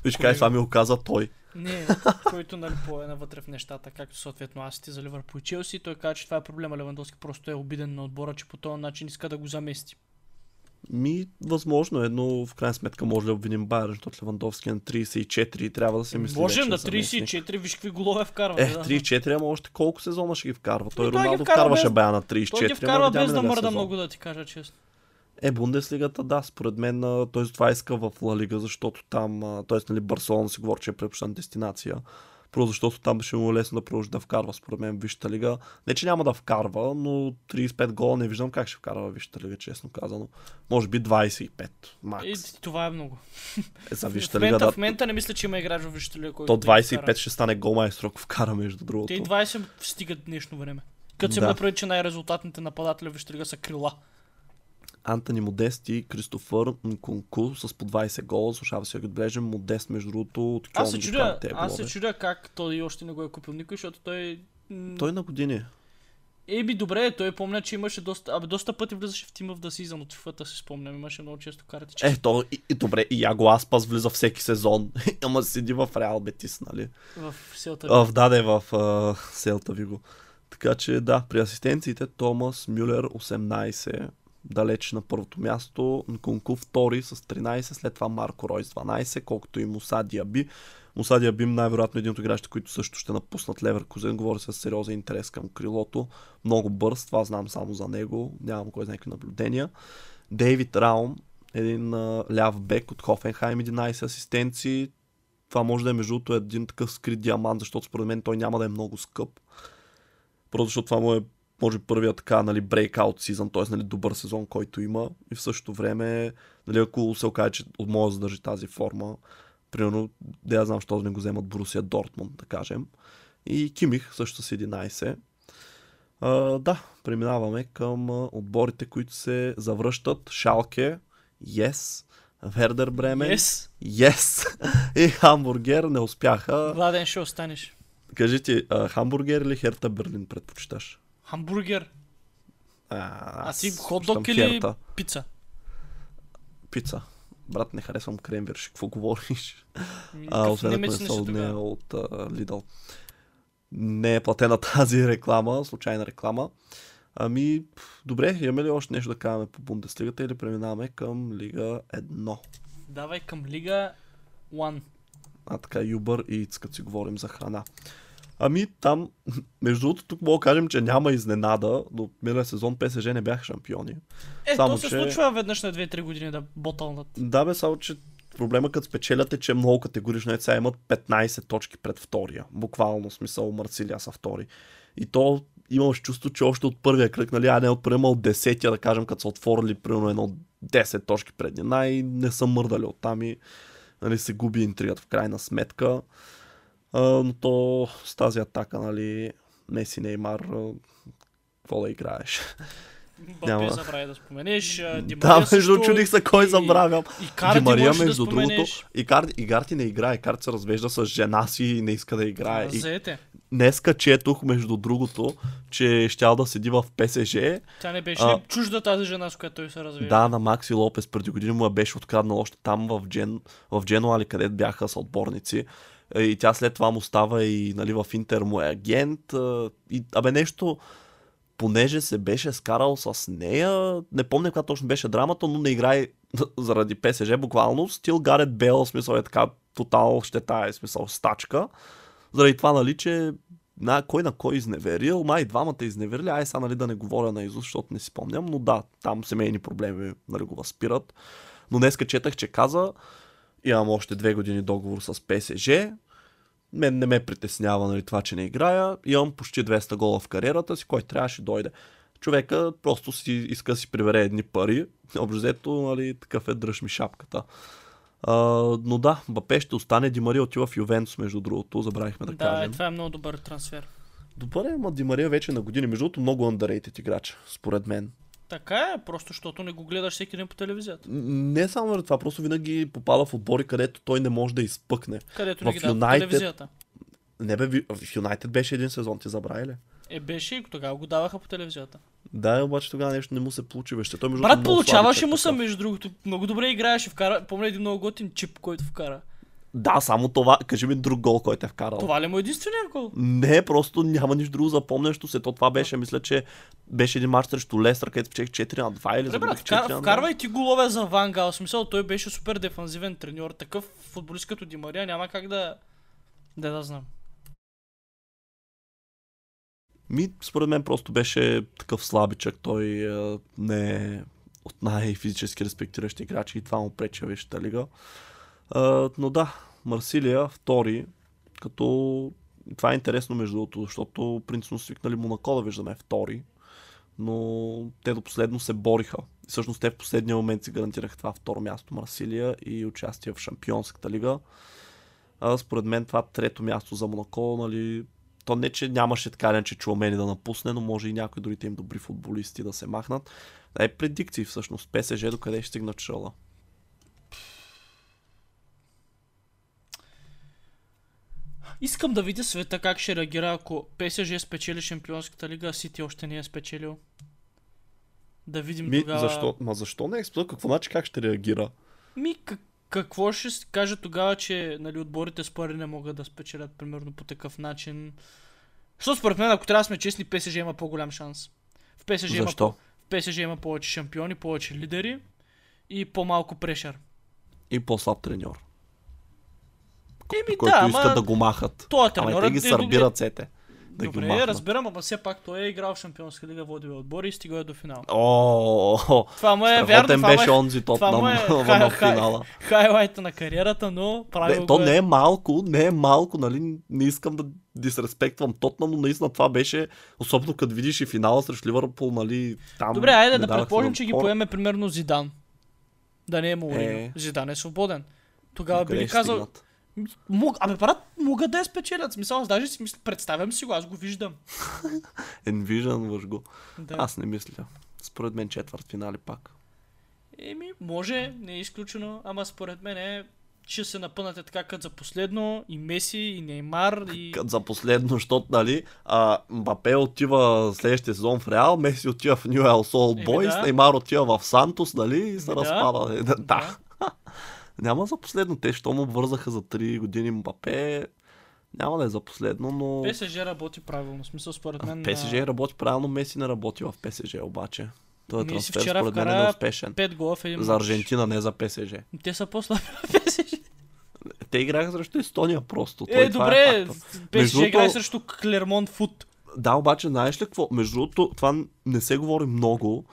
Виж как това ми го каза той.
Не, който нали по е навътре в нещата, както съответно аз ти за Ливърпул и Челси. Той каза, че това е проблема. Левандовски просто е обиден на отбора, че по този начин иска да го замести.
Ми, възможно е, но в крайна сметка може да обвиним Байерн, защото Левандовски е на 34 и трябва да се мисли
Може на
за заместник.
34, виж какви голове вкарва. Да.
34, ама още колко сезона ще ги вкарва? Той
Ами той
Роналдо
вкара
вкарваше
без-
бая на 34.
Той ги вкарва без да мърда
сезон.
много, да ти кажа честно.
Е, Бундеслигата, да, според мен, той това иска в Ла Лига, защото там, т.е. нали, Барселона си говори, че е предпочитана дестинация. Просто защото там ще му е лесно да продължи да вкарва, според мен, Висшата лига. Не, че няма да вкарва, но 35 гола не виждам как ще вкарва Висшата лига, честно казано. Може би 25, макс.
И това е много.
Е, за Висшата лига,
момента,
да.
в момента не мисля, че има играч в Висшата лига, който
То
да ги
25
вкара.
ще стане голмайстор, ако вкара между другото.
Те и 20 стигат днешно време. Като се
Да.
да. прави, че най-резултатните нападатели в Висшата лига са крила.
Антони Модест и Кристофър Нкунку с по 20 гола. Слушава се ги отбележим. Модест, между другото, от
Аз се чудя, аз се чудя как той още не го е купил никой, защото той...
Той на години.
Еби, добре, той помня, че имаше доста... Абе, доста пъти влизаше в Team of the Season от FIFA, си спомням. Имаше много често картички.
Е, то и, и добре, и Яго Аспас влиза всеки сезон. (laughs) Ама седи в Реал Бетис, нали?
В селта.
А, в даде в а, Селта Виго. Така че да, при асистенциите Томас Мюлер 18, далеч на първото място. Нкунку втори с 13, след това Марко Рой с 12, колкото и Муса Диаби. Муса Диаби най-вероятно един от играчите, които също ще напуснат Леверкузен. Говори с сериозен интерес към крилото. Много бърз, това знам само за него. Нямам кой знае какви наблюдения. Дейвид Раум, един а, ляв бек от Хофенхайм, 11 асистенции. Това може да е между другото един такъв скрит диамант, защото според мен той няма да е много скъп. Просто защото това му е може би първият така, нали, breakout сезон, т.е. Нали, добър сезон, който има и в същото време, нали, ако се окаже, че от моя задържи тази форма, примерно, да я знам, защото да не го вземат Борусия Дортмунд, да кажем. И Кимих също с 11. А, да, преминаваме към отборите, които се завръщат. Шалке, Yes, Вердер Бремен,
Yes.
Yes (laughs) и Хамбургер не успяха.
Владен, ще останеш.
Кажи ти, а, Хамбургер или Херта Берлин предпочиташ?
Хамбургер.
А,
А си хот-дог или
Херта.
пица?
Пица. Брат, не харесвам кремвирш. Какво говориш? А, освен ако не
не
са от
тогава?
от Лидъл. Не е платена (laughs) тази реклама, случайна реклама. Ами, добре, имаме ли още нещо да кажем по Бундеслигата или преминаваме към Лига 1?
Давай към Лига 1.
А така, Юбър и Иц, като си говорим за храна. Ами там, (laughs) между другото, тук мога да кажем, че няма изненада, но миналия сезон ПСЖ не бяха шампиони.
Е,
Само,
то се
че-
случва веднъж на 2-3 години да ботълнат.
Да бе, само че проблема като спечелят е, че много категорично е, сега имат 15 точки пред втория. Буквално смисъл Марсилия са втори. И то имаш чувство, че още от първия кръг, нали, а не от първия, от десетия, да кажем, като са отворили примерно едно 10 точки предни. Най не са мърдали оттам и нали, се губи интригата в крайна сметка. А, но то с тази атака, нали, Меси Неймар, какво да играеш?
Бапе
Няма.
забрави да споменеш. а, Ди
Да, между
също
чудих се кой
и-
забравям.
И Карди
Ди Мария,
можеш
между
да
другото,
споменеш.
Игар, Игарти не играе. Игарти се развежда с жена си и не иска да играе. И
Заете.
днеска четох, между другото, че щял да седи в ПСЖ.
Тя не беше
А.
ли чужда тази жена, с която той се развива?
Да, на Макси Лопес преди години му я беше откраднал още там в, Джен, в Дженуа, където бяха с отборници. Е, И тя след това му става и нали, в Интер му е агент. а, И, абе нещо, понеже се беше скарал с нея, не помня каква точно беше драмата, но не играе (laughs) заради ПСЖ буквално. Стил Гарет Бел, смисъл е така, тотал щета е, смисъл стачка. Заради това, нали, че на, кой на кой изневерил, май двамата изневерили, ай сега нали, да не говоря на Изус, защото не си спомням, но да, там семейни проблеми нали, го възпират. Но днеска четах, че каза, имам още две години договор с ПСЖ, мен не ме притеснява нали, това, че не играя, имам почти 200 гола в кариерата си, кой трябваше дойде. Човека просто си иска да си прибере едни пари, общо взето, нали, такъв е дръж ми шапката. А, но да, Бапе ще остане, Димария отива в Ювентус, между другото, забравихме да,
Да,
кажем.
е, това е много добър трансфер.
Добър е, ама Димария вече на години. Между другото, много underrated играч, според мен.
Така е, просто защото не го гледаш всеки ден по телевизията.
Не само заради това, просто винаги попада в отбори, където той не може да изпъкне.
Където не ги дадат по
United-
телевизията.
Не бе, в Юнайтед беше един сезон, ти забрави ли?
Е, беше и тогава го даваха по телевизията.
Да, обаче тогава нещо не му се получи веще. Той между
Брат, получаваше му се, между другото. Много добре играеше. Вкара, помня един много готин чип, който вкара.
Да, само това. Кажи ми друг гол, който е вкарал.
Това ли му е единствения гол?
Не, просто няма нищо друго запомнящо се. То това беше, мисля, че беше един мач срещу Лестър, където спечех 4 на 2 или
Добре,
загубих 4
вкар,
на 2.
вкарвай ти голове за Ван Гал. Смисъл, той беше супер дефанзивен треньор. Такъв футболист като Ди Мария няма как да... Да, да знам.
Ми, според мен просто беше такъв слабичък. Той а, не е от най-физически респектиращи играчи и това му пречи в Висшата лига. Но да, Марсилия втори, като това е интересно между другото, защото принципно свикнали Монако да виждаме втори, но те до последно се бориха. Всъщност те в последния момент си гарантираха това второ място Марсилия и участие в Шампионската лига. А, според мен това трето място за Монако, нали, то не, че нямаше така не, че Чуамени да напусне, но може и някои другите им добри футболисти да се махнат. Да е предикции всъщност. ПСЖ до къде ще стигнат чела.
Искам да видя света как ще реагира, ако ПСЖ спечели Шампионската лига, а Сити още не е спечелил. Да видим
Ми,
тогава...
защо? Ма защо не е експлод? Какво значи как ще реагира?
Ми, как, какво ще каже тогава, че нали, отборите с пари не могат да спечелят, примерно по такъв начин? Защото според мен, ако трябва да сме честни, ПСЖ има по-голям шанс. В ПСЖ, има, по- ПСЖ има повече шампиони, повече лидери и по-малко прешър.
И по-слаб треньор.
Еми
който
да,
иска
ама
да го махат.
той е
Ама те ги сърби ръцете. Да ги
Добре,
махнат.
разбирам, ама все пак той е играл в Шампионска лига, водил е отбори и стига до финал.
О,
Това му е вярно, това
беше
е,
онзи топ
това му
на,
е (laughs)
в финала.
хайлайта на кариерата, но правил
Не, то не е малко, не е малко, нали, не искам да дисреспектвам Тотна, но наистина това беше, особено като видиш и финала срещу Ливърпул, нали, там
Добре, айде да предположим, че ги поеме примерно Зидан. Да не е Морино.
Е.
Зидан е свободен. Тогава би ли казал,
стигнат?
Мог, абе брат, могат да я спечелят. Смисъл, аз даже си мисля, представям си го, аз го виждам. (laughs)
Envision го.
Да.
Аз не мисля. Според мен четвърт финали пак.
Еми, може, не е изключено, ама според мен е, че се напънате така като за последно и Меси, и Неймар, и... (laughs)
Като за последно, защото, нали, а, Мбапе отива следващия сезон в Реал, Меси отива в Олд
Еми
Бойс. Неймар отива в Сантос, нали, и се
Еми да.
разпада. (laughs) Да, да. Няма за последно. Те, що му вързаха за 3 години Мбапе, няма да е за последно, но...
ПСЖ работи правилно. В смисъл, според мен...
ПСЖ работи правилно, Меси не работи в ПСЖ обаче. Той
Меси
трансфер според мен е неуспешен.
5 гола в един
За. Аржентина, не за ПСЖ.
Те са по-слаби в ПСЖ.
Те играха срещу Естония просто.
Е,
това
добре,
фактът.
ПСЖ играе срещу Клермон Фут.
Да, обаче, знаеш ли какво? Между другото, това не се говори много,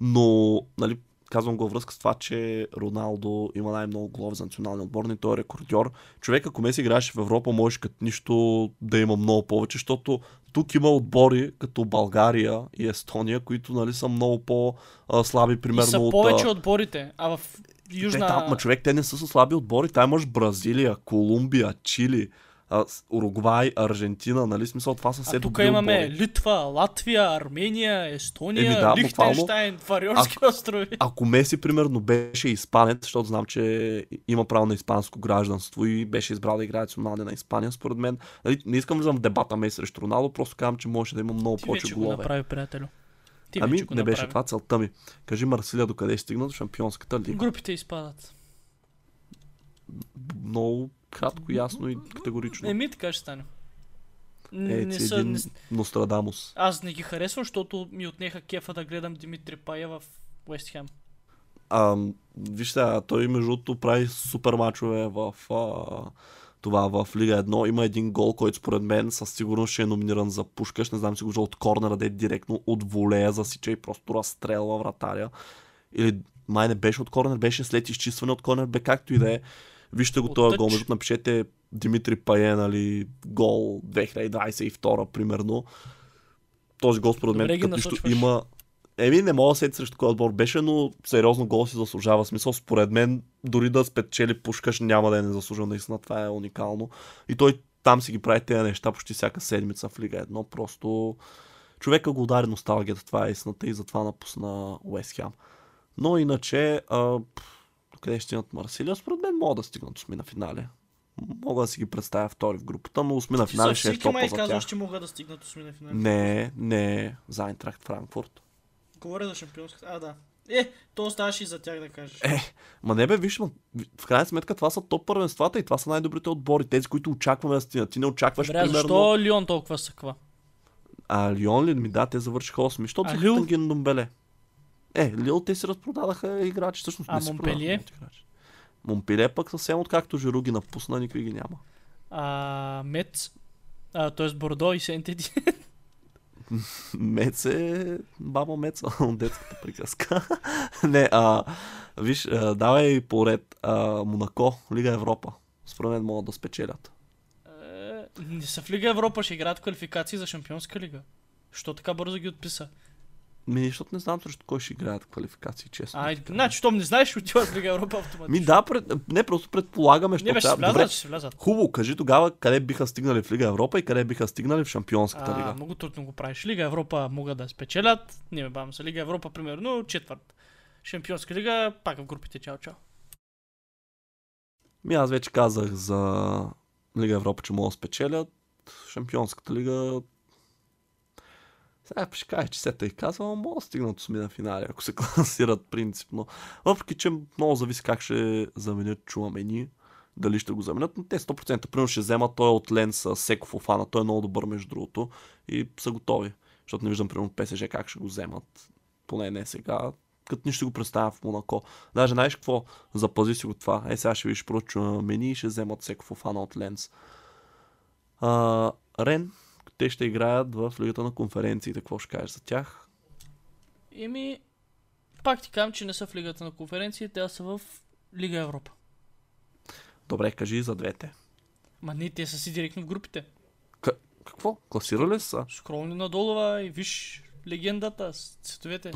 но, нали, казвам го във връзка с това, че Роналдо има най-много голове за националния отбор, и той е рекордьор. Човек, ако Меси играеше в Европа, може като нищо да има много повече, защото тук има отбори като България и Естония, които нали, са много по-слаби,
И
примерно
са
от...
повече
а,
отборите. А в Южна...
Те, там, ма човек, те не са слаби отбори. Там имаш Бразилия, Колумбия, Чили, а, Уругвай, Аржентина, нали? Смисъл, това са все
А тук имаме
отбори.
Литва, Латвия, Армения, Естония,
Еми да,
Лихтенштайн, Фариорски острови.
Ако Меси, примерно, беше испанец, защото знам, че има право на испанско гражданство и беше избрал да играе националния на Испания, според мен. Нали, не искам да влизам в дебата Меси срещу Роналдо, просто казвам, че може да има много
Ти
повече
вече го
голове.
направи, приятелю. Ти
ами, не беше
направи.
това целта ми. Кажи Марсилия докъде е стигнал в Шампионската лига.
Групите изпадат.
Много кратко, ясно и категорично.
Еми, така ще стане. Н-
Е,
не са,
един
не,
Нострадамус.
аз не ги харесвам, защото ми отнеха кефа да гледам Димитри Пая в Уест Хем.
А, виж сега, той между другото прави супер мачове в а, това в Лига 1. Има един гол, който според мен със сигурност ще е номиниран за пушкаш. Не знам си го от корнера, де директно от волея засича и просто разстрелва вратаря. Или май не беше от корнер, беше след изчистване от корнер, бе както и да е. Вижте го този гол, между напишете Димитри Пае, нали, гол 2022 примерно. Този гол според мен като нищо има Еми, не мога да сети срещу кой отбор беше, но сериозно гол си заслужава. Смисъл, според мен, дори да спечели пушкаш, няма да е незаслужено. Наистина, това е уникално. И той там си ги прави тези неща почти всяка седмица в Лига 1. Просто човека го удари носталгията. Това е истината и затова напусна Уест Хем. Но иначе, а, къде ще стигнат Марсилия? Според мен могат да стигнат до осми на финале. Мога да си ги представя втори в групата, но осми на
Ти
финале ще е топа
май
за
казваш,
тях.
че могат да стигнат осми на финал.
Не, не, за Айнтрахт Франкфурт.
Говоря за шампионската. А, да. Е, то ставаше и за тях да кажеш.
Е, ма не бе, виж, ма, в крайна сметка това са топ първенствата и това са най-добрите отбори, тези, които очакваме да стигнат. Ти не очакваш,
Добре,
примерно...
защо Лион толкова съква?
А Лион ли? Ми да, те завършиха 8. Защото
А
са
Лил?
Тангин Домбеле. Е, Лил те си разпродадаха играчи, всъщност
А
не си
Монпелие?
играчи. Монпелие пък съвсем откакто Жиру ги напусна, никой ги няма.
А, Мец, а, т.е. Бордо и Сентеди.
Мец е баба Меца от детската приказка. (laughs) не, а, виж, а, давай поред. А, Монако, Лига Европа. Според мен могат да спечелят.
Е, не са в Лига Европа, ще играят квалификации за Шампионска лига. Що така бързо ги отписа?
Ми, защото не знам срещу кой ще играят квалификации, честно.
Ай, значи, щом не знаеш, ще отиват в Лига Европа автоматично.
Ми да, пред, не просто предполагаме,
бе, ще влязат,
Добре,
ще влязат.
хубаво, кажи тогава къде биха стигнали в Лига Европа и къде биха стигнали в Шампионската
А,
лига.
много трудно го правиш. Лига Европа могат да спечелят. Не ме бавам се. Лига Европа, примерно, четвърт. Шампионска лига, пак в групите. Чао, чао.
Ми аз вече казах за Лига Европа, че могат да спечелят. Шампионската лига сега ще кажа, че се тъй казвам, но могат да стигнат сми на финали, ако се (laughs) класират принципно. Въпреки, че много зависи как ще заменят Чуамени, дали ще го заменят, но те 100% примерно ще вземат той от Ленс Секов Офана, той е много добър между другото и са готови. Защото не виждам примерно ПСЖ как ще го вземат. поне не сега, като нищо го представя в Монако. Даже знаеш какво? Запази си го това. Е, сега ще видиш прочу мени и ще вземат всеко фана от Ленс. А, Рен, те ще играят в Лигата на конференциите. Какво ще кажеш за тях?
Еми, пак ти казвам, че не са в Лигата на конференциите, а са в Лига Европа.
Добре, кажи за двете.
Ма не, те са си директно в групите.
К- какво? Класирали са?
Скролни надолу и виж легендата с цветовете.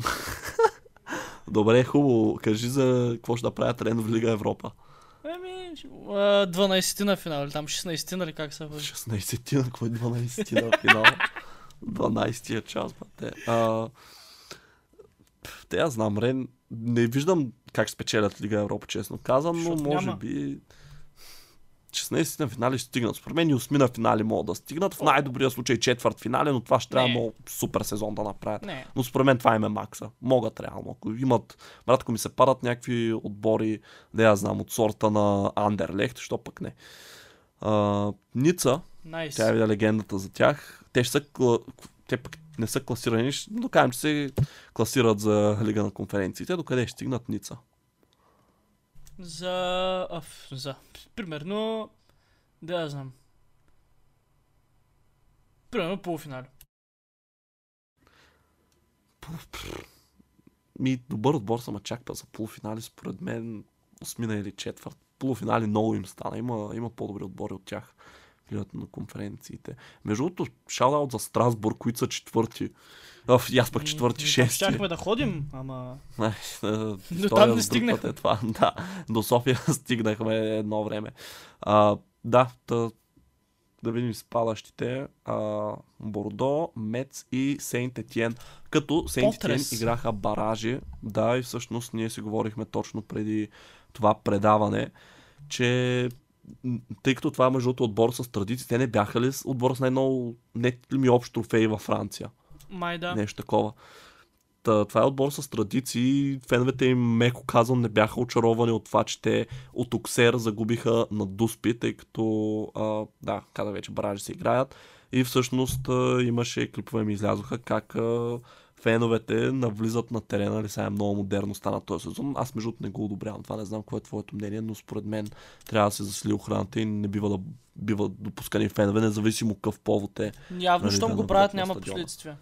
(laughs)
Добре, хубаво. Кажи за какво ще да правят Рен в Лига Европа.
Еми, 12 на финал, или там 16 нали как са върши.
16 на какво е 12 на финал? 12 час, бате. А, те аз знам, Рен, не виждам как спечелят Лига Европа, честно казвам, но
Защото
може
няма.
би 16 на финали ще стигнат. Според мен и 8 на финали могат да стигнат. В най-добрия случай четвърт финали, но това ще трябва
Не.
много супер сезон да направят.
Не,
Но според мен това им е макса. Могат реално. Ако имат, брат, ако ми се падат някакви отбори, да я знам, от сорта на Андерлехт, що пък не. А, Ница,
найс.
тя е легендата за тях. Те ще са, те пък не са класирани, но кажем, че се класират за Лига на конференциите. Докъде ще стигнат Ница?
За... Аф, за... Примерно... Да, я знам. Примерно полуфинали.
Ми, добър отбор съм чаква за полуфинали, според мен осмина или четвърт. Полуфинали много им стана. Има, има по-добри отбори от тях в на конференциите. Между другото, шаут за Страсбург, които са четвърти. Оф, и аз пък четвърти,
М, м,
шести.
Щяхме да ходим, ама... (laughs)
Е,
там не стигнахме.
Е това. (laughs) Да, до София (laughs) стигнахме едно време. А, да, та, да видим спадащите. А, Бордо, Мец и Сейнт Етиен. Като Сейнт Етиен играха баражи. Да, и всъщност ние си говорихме точно преди това предаване, че тъй като това е между отбор с традиции, те не бяха ли отбор с най-много не ми общ трофеи във Франция?
Май да.
нещо такова. Та, това е отбор с традиции. Феновете им, меко казвам, не бяха очаровани от това, че те от Оксер загубиха на Дуспи, тъй като, а, да, каза вече, баражи се играят. И всъщност а, имаше клипове ми излязоха как а, феновете навлизат на терена, нали сега е много модерно стана този сезон. Аз между другото не го одобрявам. Това не знам кое е твоето мнение, но според мен трябва да се засили охраната и не бива да бива допускани фенове, независимо какъв повод е.
Явно,
Нали,
щом
да
го правят, няма последствия.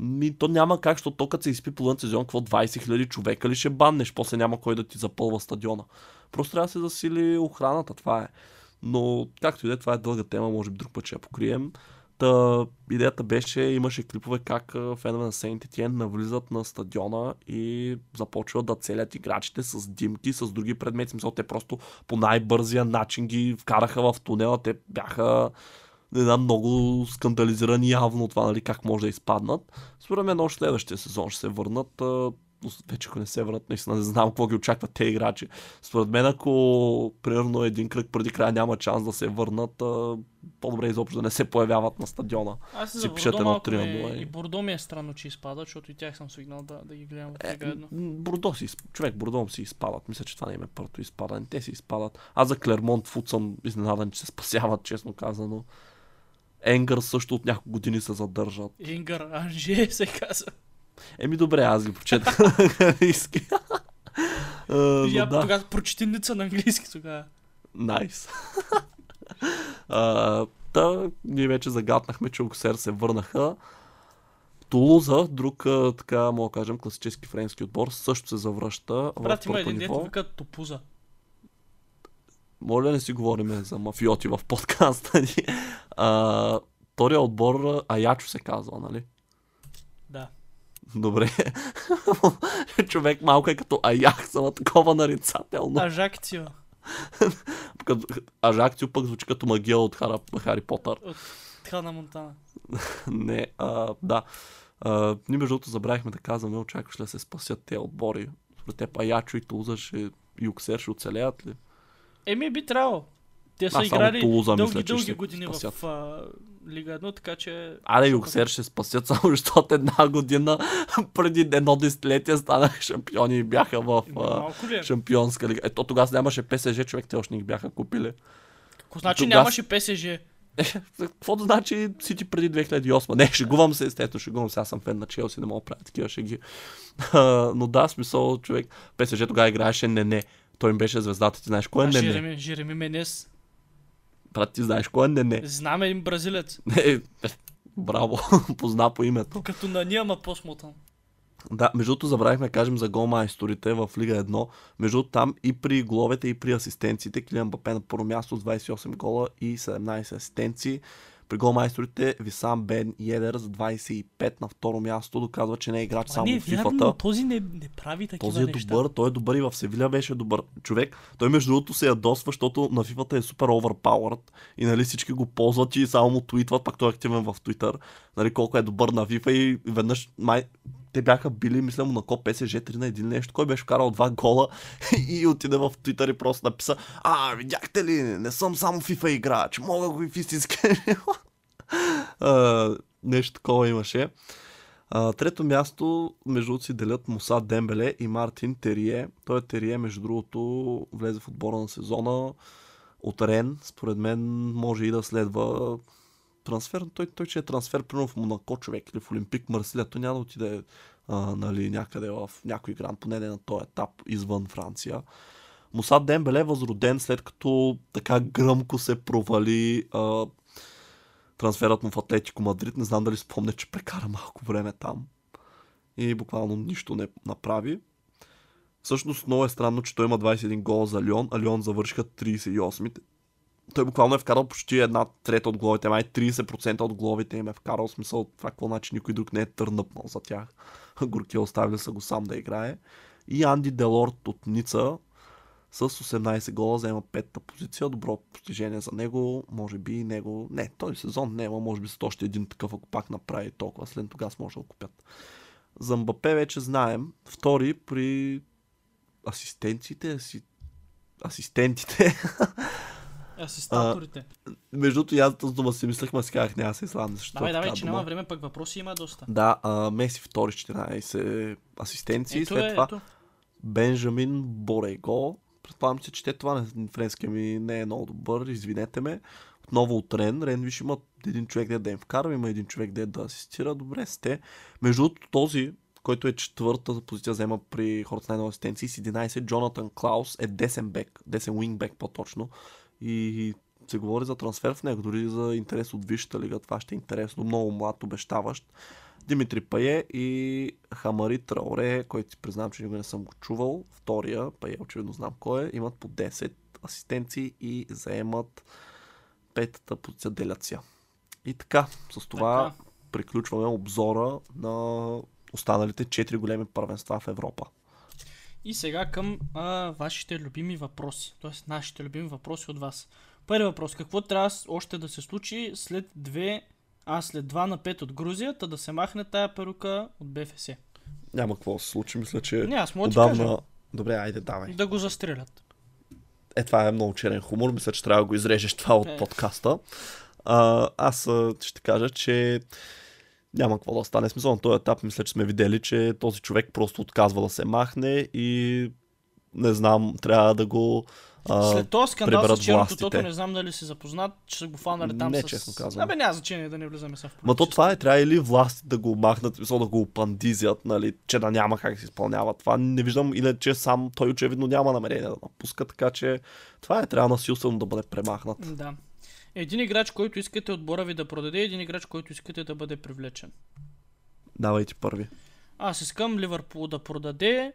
Ми, то няма как, защото то като се изпи половин сезон, какво 20 000 човека ли ще баннеш, после няма кой да ти запълва стадиона. Просто трябва да се засили охраната, това е. Но, както и да е, това е дълга тема, може би друг път ще я покрием. Та, идеята беше, имаше клипове как фенове на Сейнт Етиен навлизат на стадиона и започват да целят играчите с димки, с други предмети. Смисъл, те просто по най-бързия начин ги вкараха в тунела. Те бяха не знам, много скандализирани явно от това, нали, как може да изпаднат. Според мен още следващия сезон ще се върнат. а, но Вече ако не се върнат, наистина не знам какво ги очакват те играчи. Според мен, ако примерно един кръг преди края няма шанс да се върнат, а, по-добре изобщо да не се появяват на стадиона.
Аз
си пишат едно
малко
3 на
ми,
0 и-
и Бордо ми е странно, че изпада, защото и тях съм свикнал да, да ги гледам в
Е, Бордо си, човек, Бордо си изпадат. Мисля, че това не им е първото изпадане. Те си изпадат. Аз за Клермонт Фут съм изненадан, че се спасяват, честно казано. Енгър също от няколко години се задържат.
Ингър, Анже (laughs) се казва.
Еми добре, аз ги прочетах (laughs) на английски. (laughs)
Я
да,
тогава прочети ница на английски тогава.
найс. А, Та, ние вече загатнахме, че Оксер се върнаха. Тулуза, друг, така мога да кажем, класически френски отбор, също се завръща
Брат, има един
ниво.
вика Топуза.
Моля да не си говорим за мафиоти в подкаста ни. А, Втория отбор, Аячо се казва, нали?
Да.
Добре. Човек малко е като Аякс, ама такова нарицателно.
Ажакцио.
Ажакцио пък звучи като магия от Хара, Хари Потър.
От Хана Монтана.
Не, а, да. А, ние между другото забравихме да казваме, очакваш ли да се спасят те отбори. Според теб Аячо и Тулза ще, и Оксер ще оцелеят ли?
Еми би трябвало. Те са
само
играли
Тулуза
дълги,
мисля,
дълги години
спасят.
в а, Лига 1, така че...
Аре. Оксер ще спасят само защото една година (laughs) преди едно десетилетие станаха шампиони и бяха в а,
е?
шампионска лига. Ето тогава нямаше ПСЖ, човек, те още не ги бяха купили.
Какво значи
Тогас-
нямаше ПСЖ? (laughs)
Какво да значи Сити преди 2008? Не, шегувам се, естествено, шегувам се. Аз съм фен на Челси, не мога да правя такива шеги. (laughs) Но да, смисъл, човек, ПСЖ тогава играеше не, не. Той им беше звездата. Ти знаеш кой е не, не?
Жереми, Жереми Менес.
Брат, ти знаеш кой е не, не.
Знаме един бразилец.
Не, (laughs) браво, (laughs) позна по името.
Като на ние, ама по-смотан.
Да, между другото забравихме да кажем за голмайсторите в Лига 1. Между там и при головете и при асистенциите Килиан Бапе на първо място с 28 гола и 17 асистенции. При голмайсторите Висам Бен Йедер с 25 на второ място доказва, че не е играч само в фифата.
този не, не прави такива
Този е
неща.
добър, той е добър и в Севиля беше добър човек. Той между другото се ядосва, защото на FIFA е супер overpowered и нали всички го ползват и само му твитват, пак той е активен в Twitter, нали колко е добър на FIFA и веднъж май те бяха били, мисля му на коп PSG 3 на един нещо, кой беше вкарал два гола (laughs) и отиде в Twitter и просто написа А, видяхте ли, не съм само FIFA играч, мога го и в истински. (laughs) Нещо такова имаше. А, трето място, между си делят Муса Дембеле и Мартин Терие. Той е Терие, между другото, влезе в отбора на сезона от Рен. Според мен може и да следва трансфер. Той, той че е трансфер, примерно в Монако човек или в Олимпик Марсилия. Той няма да отиде а, нали, някъде в някой гран, поне не на този етап извън Франция. Муса Дембеле е възроден след като така гръмко се провали а, трансферът му в Атлетико Мадрид. Не знам дали спомня, че прекара малко време там. И буквално нищо не направи. Всъщност много е странно, че той има 21 гола за Лион, а Лион завършиха 38-те. Той буквално е вкарал почти една трета от головите, май 30% от головите им е вкарал. Смисъл това какво значи никой друг не е търнъпнал за тях. (laughs) Горкия оставили са го сам да играе. И Анди Делорт от Ница с 18 гола заема петата позиция. Добро постижение за него. Може би и него... Не, този сезон не, но може би с още един такъв, ако пак направи толкова. След тогава може да го купят. За Мбапе вече знаем. Втори при асистенциите, аси... асистентите. (laughs)
Асистаторите.
Между другото, аз с дома си мислех, ма си казах, няма да се. Защо
Давай, давай, че
дума.
няма време, пък въпроси има доста.
Да, а, Меси втори с 14 асистенции.
Ето
След
е,
това
ето.
Бенджамин Борего. Предполагам се, че те това не, френския ми не е много добър, извинете ме. Отново от Рен. Рен виж има един човек де да им вкарва, има един човек де да асистира. Добре сте. Между другото този, който е четвърта позиция, взема при хората с най-много асистенции с 11. Джонатан Клаус е десен бек, десен уингбек по-точно. И се говори за трансфер в него, дори за интерес от Висшата лига. Това ще е интересно. Много млад, обещаващ. Димитри Пае и Хамари Траоре, който си признавам, че никога не съм го чувал. Втория, Пае очевидно знам кой е, имат по 10 асистенции и заемат петата позиция деляция. И така, с това
Така.
приключваме обзора на останалите 4 големи първенства в Европа.
И сега към а, вашите любими въпроси. Тоест нашите любими въпроси от вас. Първи въпрос. Какво трябва още да се случи след 2, а след 2 на 5 от Грузия, та да се махне тая перука от БФС?
Няма какво да се случи, мисля, че
Не, аз мога ти
отдавна...
кажа.
Добре, айде, давай.
Да го застрелят.
Е, това е много черен хумор. Мисля, че трябва да го изрежеш това от
Е.
подкаста. А, аз ще кажа, че няма какво да стане. Смисъл на този етап мисля, че сме видели, че този човек просто отказва да се махне и не знам, трябва да го... А,
След този скандал с черното тото, не знам дали си запознат, че са го фанали там
Не,
с...
честно казвам.
Абе, няма значение да не влизаме са в
Ма то това е, трябва или власти да го махнат, смисъл да го опандизят, нали, че да няма как се изпълнява. Това не виждам, иначе сам той очевидно няма намерение да напуска, така че това е, трябва насилствено да бъде премахнат.
Да. Един играч, който искате отбора ви да продаде, и един играч, който искате да бъде привлечен.
Давайте първи.
Аз искам Ливърпул да продаде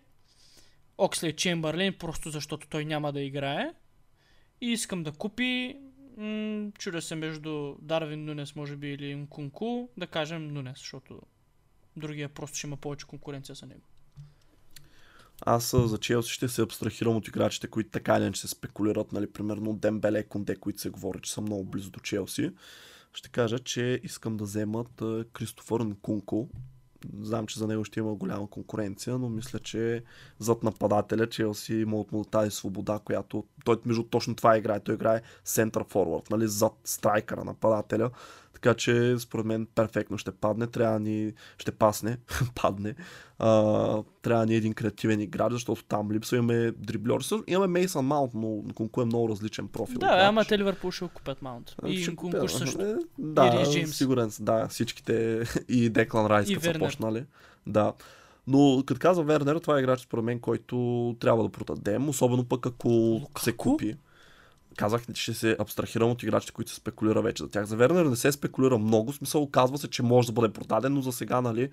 Оксли Чембърлин, просто защото той няма да играе. И искам да купи, м- чудя се между Дарвин Нунес, може би, или Нкунку, да кажем Нунес, защото другия просто ще има повече конкуренция за него.
Аз за Челси ще се абстрахирам от играчите, които така или се спекулират, нали, примерно Дембеле, Конде, които се говори, че са много близо до Челси. Ще кажа, че искам да вземат Кристофър Нкунко Знам, че за него ще има голяма конкуренция, но мисля, че зад нападателя Челси има от тази свобода, която той между точно това играе. Той играе център форвард, нали, зад страйкера нападателя. Така че според мен перфектно ще падне, трябва ни, ще пасне, (laughs) падне. А, трябва ни един креативен играч, защото там липсва имаме дриблер. Имаме Мейсън Маунт, но Кунку е много различен профил.
Да,
играч.
ама те Ливърпул ще купят Маунт. И Нкунку също.
е, Да,
И
сигурен съм. Да, всичките (laughs) и Деклан Райс, като са почнали. Да. Но като казва Вернер, това е играч според мен, който трябва да продадем, особено пък ако
Лукако?
се купи. Казах, че ще се абстрахирам от играчите, които се спекулира вече за тях. За Вернер не се спекулира много, в смисъл оказва се, че може да бъде продаден, но за сега, нали,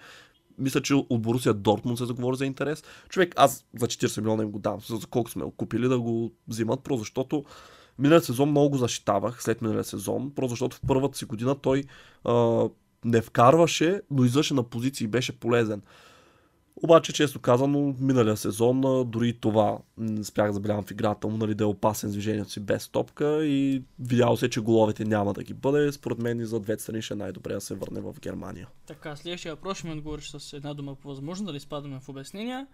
мисля, че от Борусия Дортмунд се заговори за интерес. Човек, аз за 40 милиона им го дам. За колко сме купили да го взимат, просто защото миналия сезон много го защитавах, след миналия сезон, просто защото в първата си година той а, не вкарваше, но излъше на позиции и беше полезен. Обаче, често казано, миналия сезон, дори и това не спях да забелявам в играта му, нали, да е опасен с движението си без топка и видял се, че головете няма да ги бъде. Според мен и за двете страни ще е най-добре да се върне в Германия.
Така, следващия въпрос ще ми отговориш с една дума по възможност, дали изпадаме в обяснения.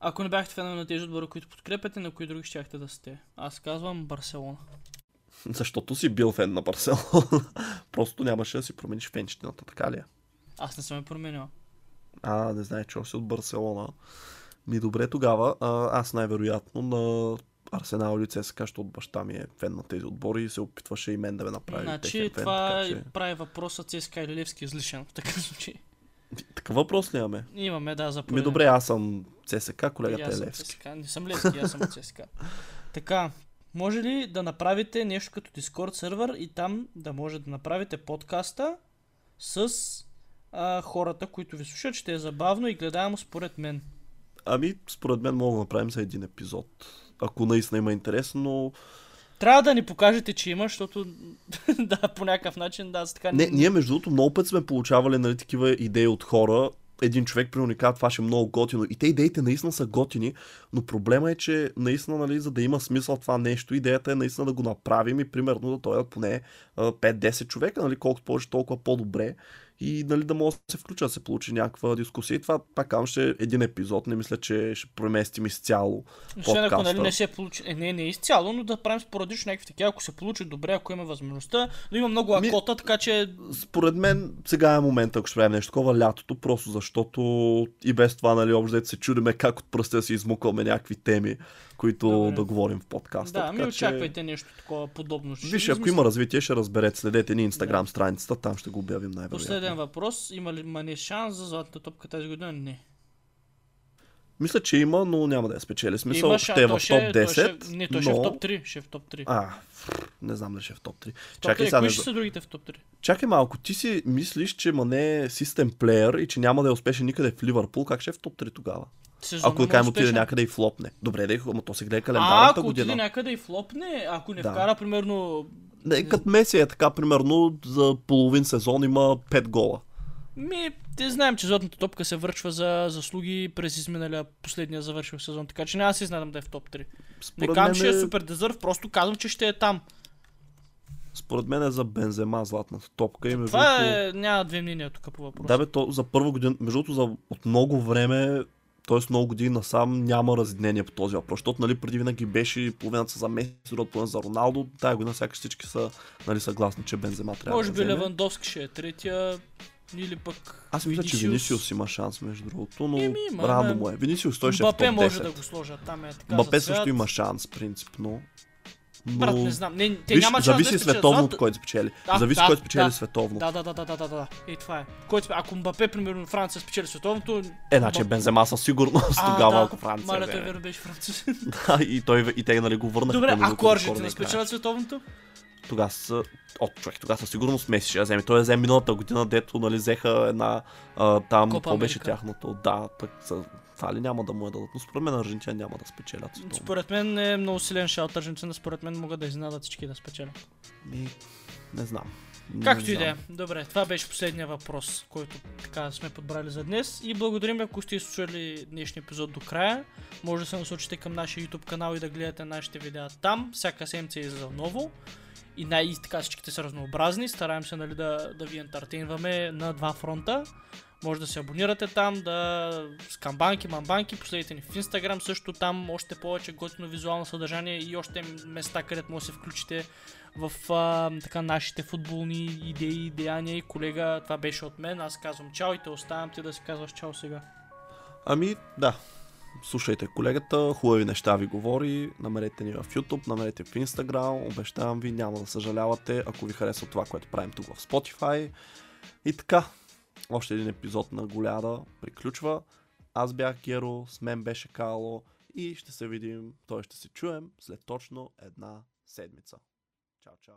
Ако не бяхте фенове на тези отбори, които подкрепяте, на кои други щяхте да сте? Аз казвам Барселона. (laughs)
Защото си бил фен на Барселона. (laughs) Просто нямаше да си промениш фенчетината, така ли е?
Аз не съм я променил.
А, не знае, че още от Барселона. Ми добре тогава. А, аз най-вероятно на Арсенал или ЦСКА, защото баща ми е фен на тези отбори и се опитваше и мен да ме направи
Значи
фен,
това
така, че...
прави въпроса ЦСКА или Левски излишен в такъв случай.
Такъв въпрос ли имаме?
Имаме, да, за
Ми добре, аз съм ЦСКА, колегата е Левски.
ЦСКА. Не съм Левски, аз съм ЦСКА. (laughs) Така, може ли да направите нещо като Discord сервер и там да може да направите подкаста с а, хората, които ви слушат? Ще е забавно и гледаемо според мен.
Ами, според мен мога да направим за един епизод. Ако наистина има интерес, но...
Трябва да ни покажете, че има, защото (laughs) да, по някакъв начин, да, така
Не, ние между другото много пъти сме получавали нали, такива идеи от хора. Един човек ни казва, това ще е много готино. И те идеите наистина са готини, но проблема е, че наистина, нали, за да има смисъл това нещо, идеята е наистина да го направим и примерно да дойдат поне а, 5-10 човека, нали, колкото повече, толкова по-добре. И нали, да може да се включа, да се получи някаква дискусия. И това, пак казвам, ще е един епизод. Не мисля, че ще преместим изцяло
Освен ако нали, не се получи, е, не, не изцяло, но да правим спорадично някакви такива, ако се получи добре, ако има възможността, но има много акота, така че
Според мен сега е момента, ако ще правим нещо такова лятото, просто защото и без това, нали, общо се чудиме как от пръста си измукваме някакви теми, които
Добре.
да говорим в подкаста.
да, ми
така
очаквайте нещо такова подобно. Ще
Виж, ако има развитие, ще разберете. Следете ни инстаграм страницата, там ще го обявим най-вероятно.
Последен въпрос. Има ли Мане шанс за златната топка тази година? Не.
Мисля, че има, но няма да я спечели. Смисъл,
Има
ще
шанс,
е в топ
ще- той
10,
Ще, не, той
но...
ще е в топ 3. Ще е в топ 3.
А, не знам дали ще е в топ 3.
топ
Чакай
3.
сега,
Кои ще са другите в топ 3?
Чакай малко, ти си мислиш, че Мане е систем плеер и че няма да е успешен никъде в Ливърпул, как ще е в топ 3 тогава?
Сезон
Ако да кажем отиде някъде и флопне. Добре, да, ама то се гледа
А,
календарната
ако отиде някъде и флопне, ако не
Да.
вкара примерно...
Не, като Меси е така, примерно, за половин сезон има 5 гола.
Ми, те знаем, че златната топка се вършва за заслуги през изминалия последния завършил сезон, така че няма се изненадам да е в топ 3. Не
Според
казвам,
мен,
че е
е,
супер дезърв, просто казвам, че ще е там.
според мен е за Бензема златната топка. И между
Това е... Няма две мнения тук по въпроса.
Да, бе, то за първа година, между за от много време, т.е. много години насам, няма разединение по този въпрос. Защото, нали, преди винаги беше половината са за Меси, другата половина за Роналдо. Тая година сякаш всички са нали, съгласни, че Бензема трябва
Може
да
би
вземе.
Левандовски ще е третия, или пък
Аз мисля, че
Винисиус.
Има шанс, между другото, но
Еми, има,
рано му е. Винисиус той ще е в топ
Мбапе
10.
може да го сложат там е така
Мбапе също има шанс, принципно. Но...
Брат, не знам. Не, те
Виж,
няма
зависи
да
световно от който спечели.
Да,
зависи
да,
който спечели
да.
световно.
Да, да, да, да, да, да, да. И това е. Който, ако Мбапе, примерно, Франция спечели световното...
Е, значи
Мбап-
Бензема със сигурност
А,
тогава,
да,
ако Франция
Маля, той верно беше француз. (laughs)
Да, и, той, и те нали го върнаха.
Добре, ако Аржентина спечелят световното?
Тогава са... От човек, тогава със сигурност Меси ще я вземе. Той я взе миналата година, дето нали, взеха една а, там,
Копа
какво беше тяхното? Да, пък за... това ли няма да му е дадат. Но според мен Аржентина няма да спечелят. световно.
Според мен е много силен шаут Аржентина, според мен могат да изненадат всички да спечелят.
Ми, не знам. Не
Както и да е. Добре, това беше последния въпрос, който така сме подбрали за днес. И благодарим, ако сте изслушали днешния епизод до края. Може да се насочите към нашия YouTube канал и да гледате нашите видеа там. Всяка седмица е за ново. И най- и така всичките са разнообразни. Стараем се нали, да, да ви ентертейнваме на два фронта. Може да се абонирате там, да с камбанки, мамбанки, последите ни в Instagram, също там още повече готино визуално съдържание и още места, където може да се включите в а, така нашите футболни идеи и деяния. И колега, това беше от мен. Аз казвам чао и те оставям ти да си казваш чао сега.
Ами, да. Слушайте колегата, хубави неща ви говори, намерете ни в YouTube, намерете в Instagram, обещавам ви, няма да съжалявате, ако ви харесва това, което правим тук в Spotify. И така, още един епизод на Голяда приключва. Аз бях Геро, с мен беше Кало и ще се видим, той ще се чуем след точно една седмица. Чао, чао.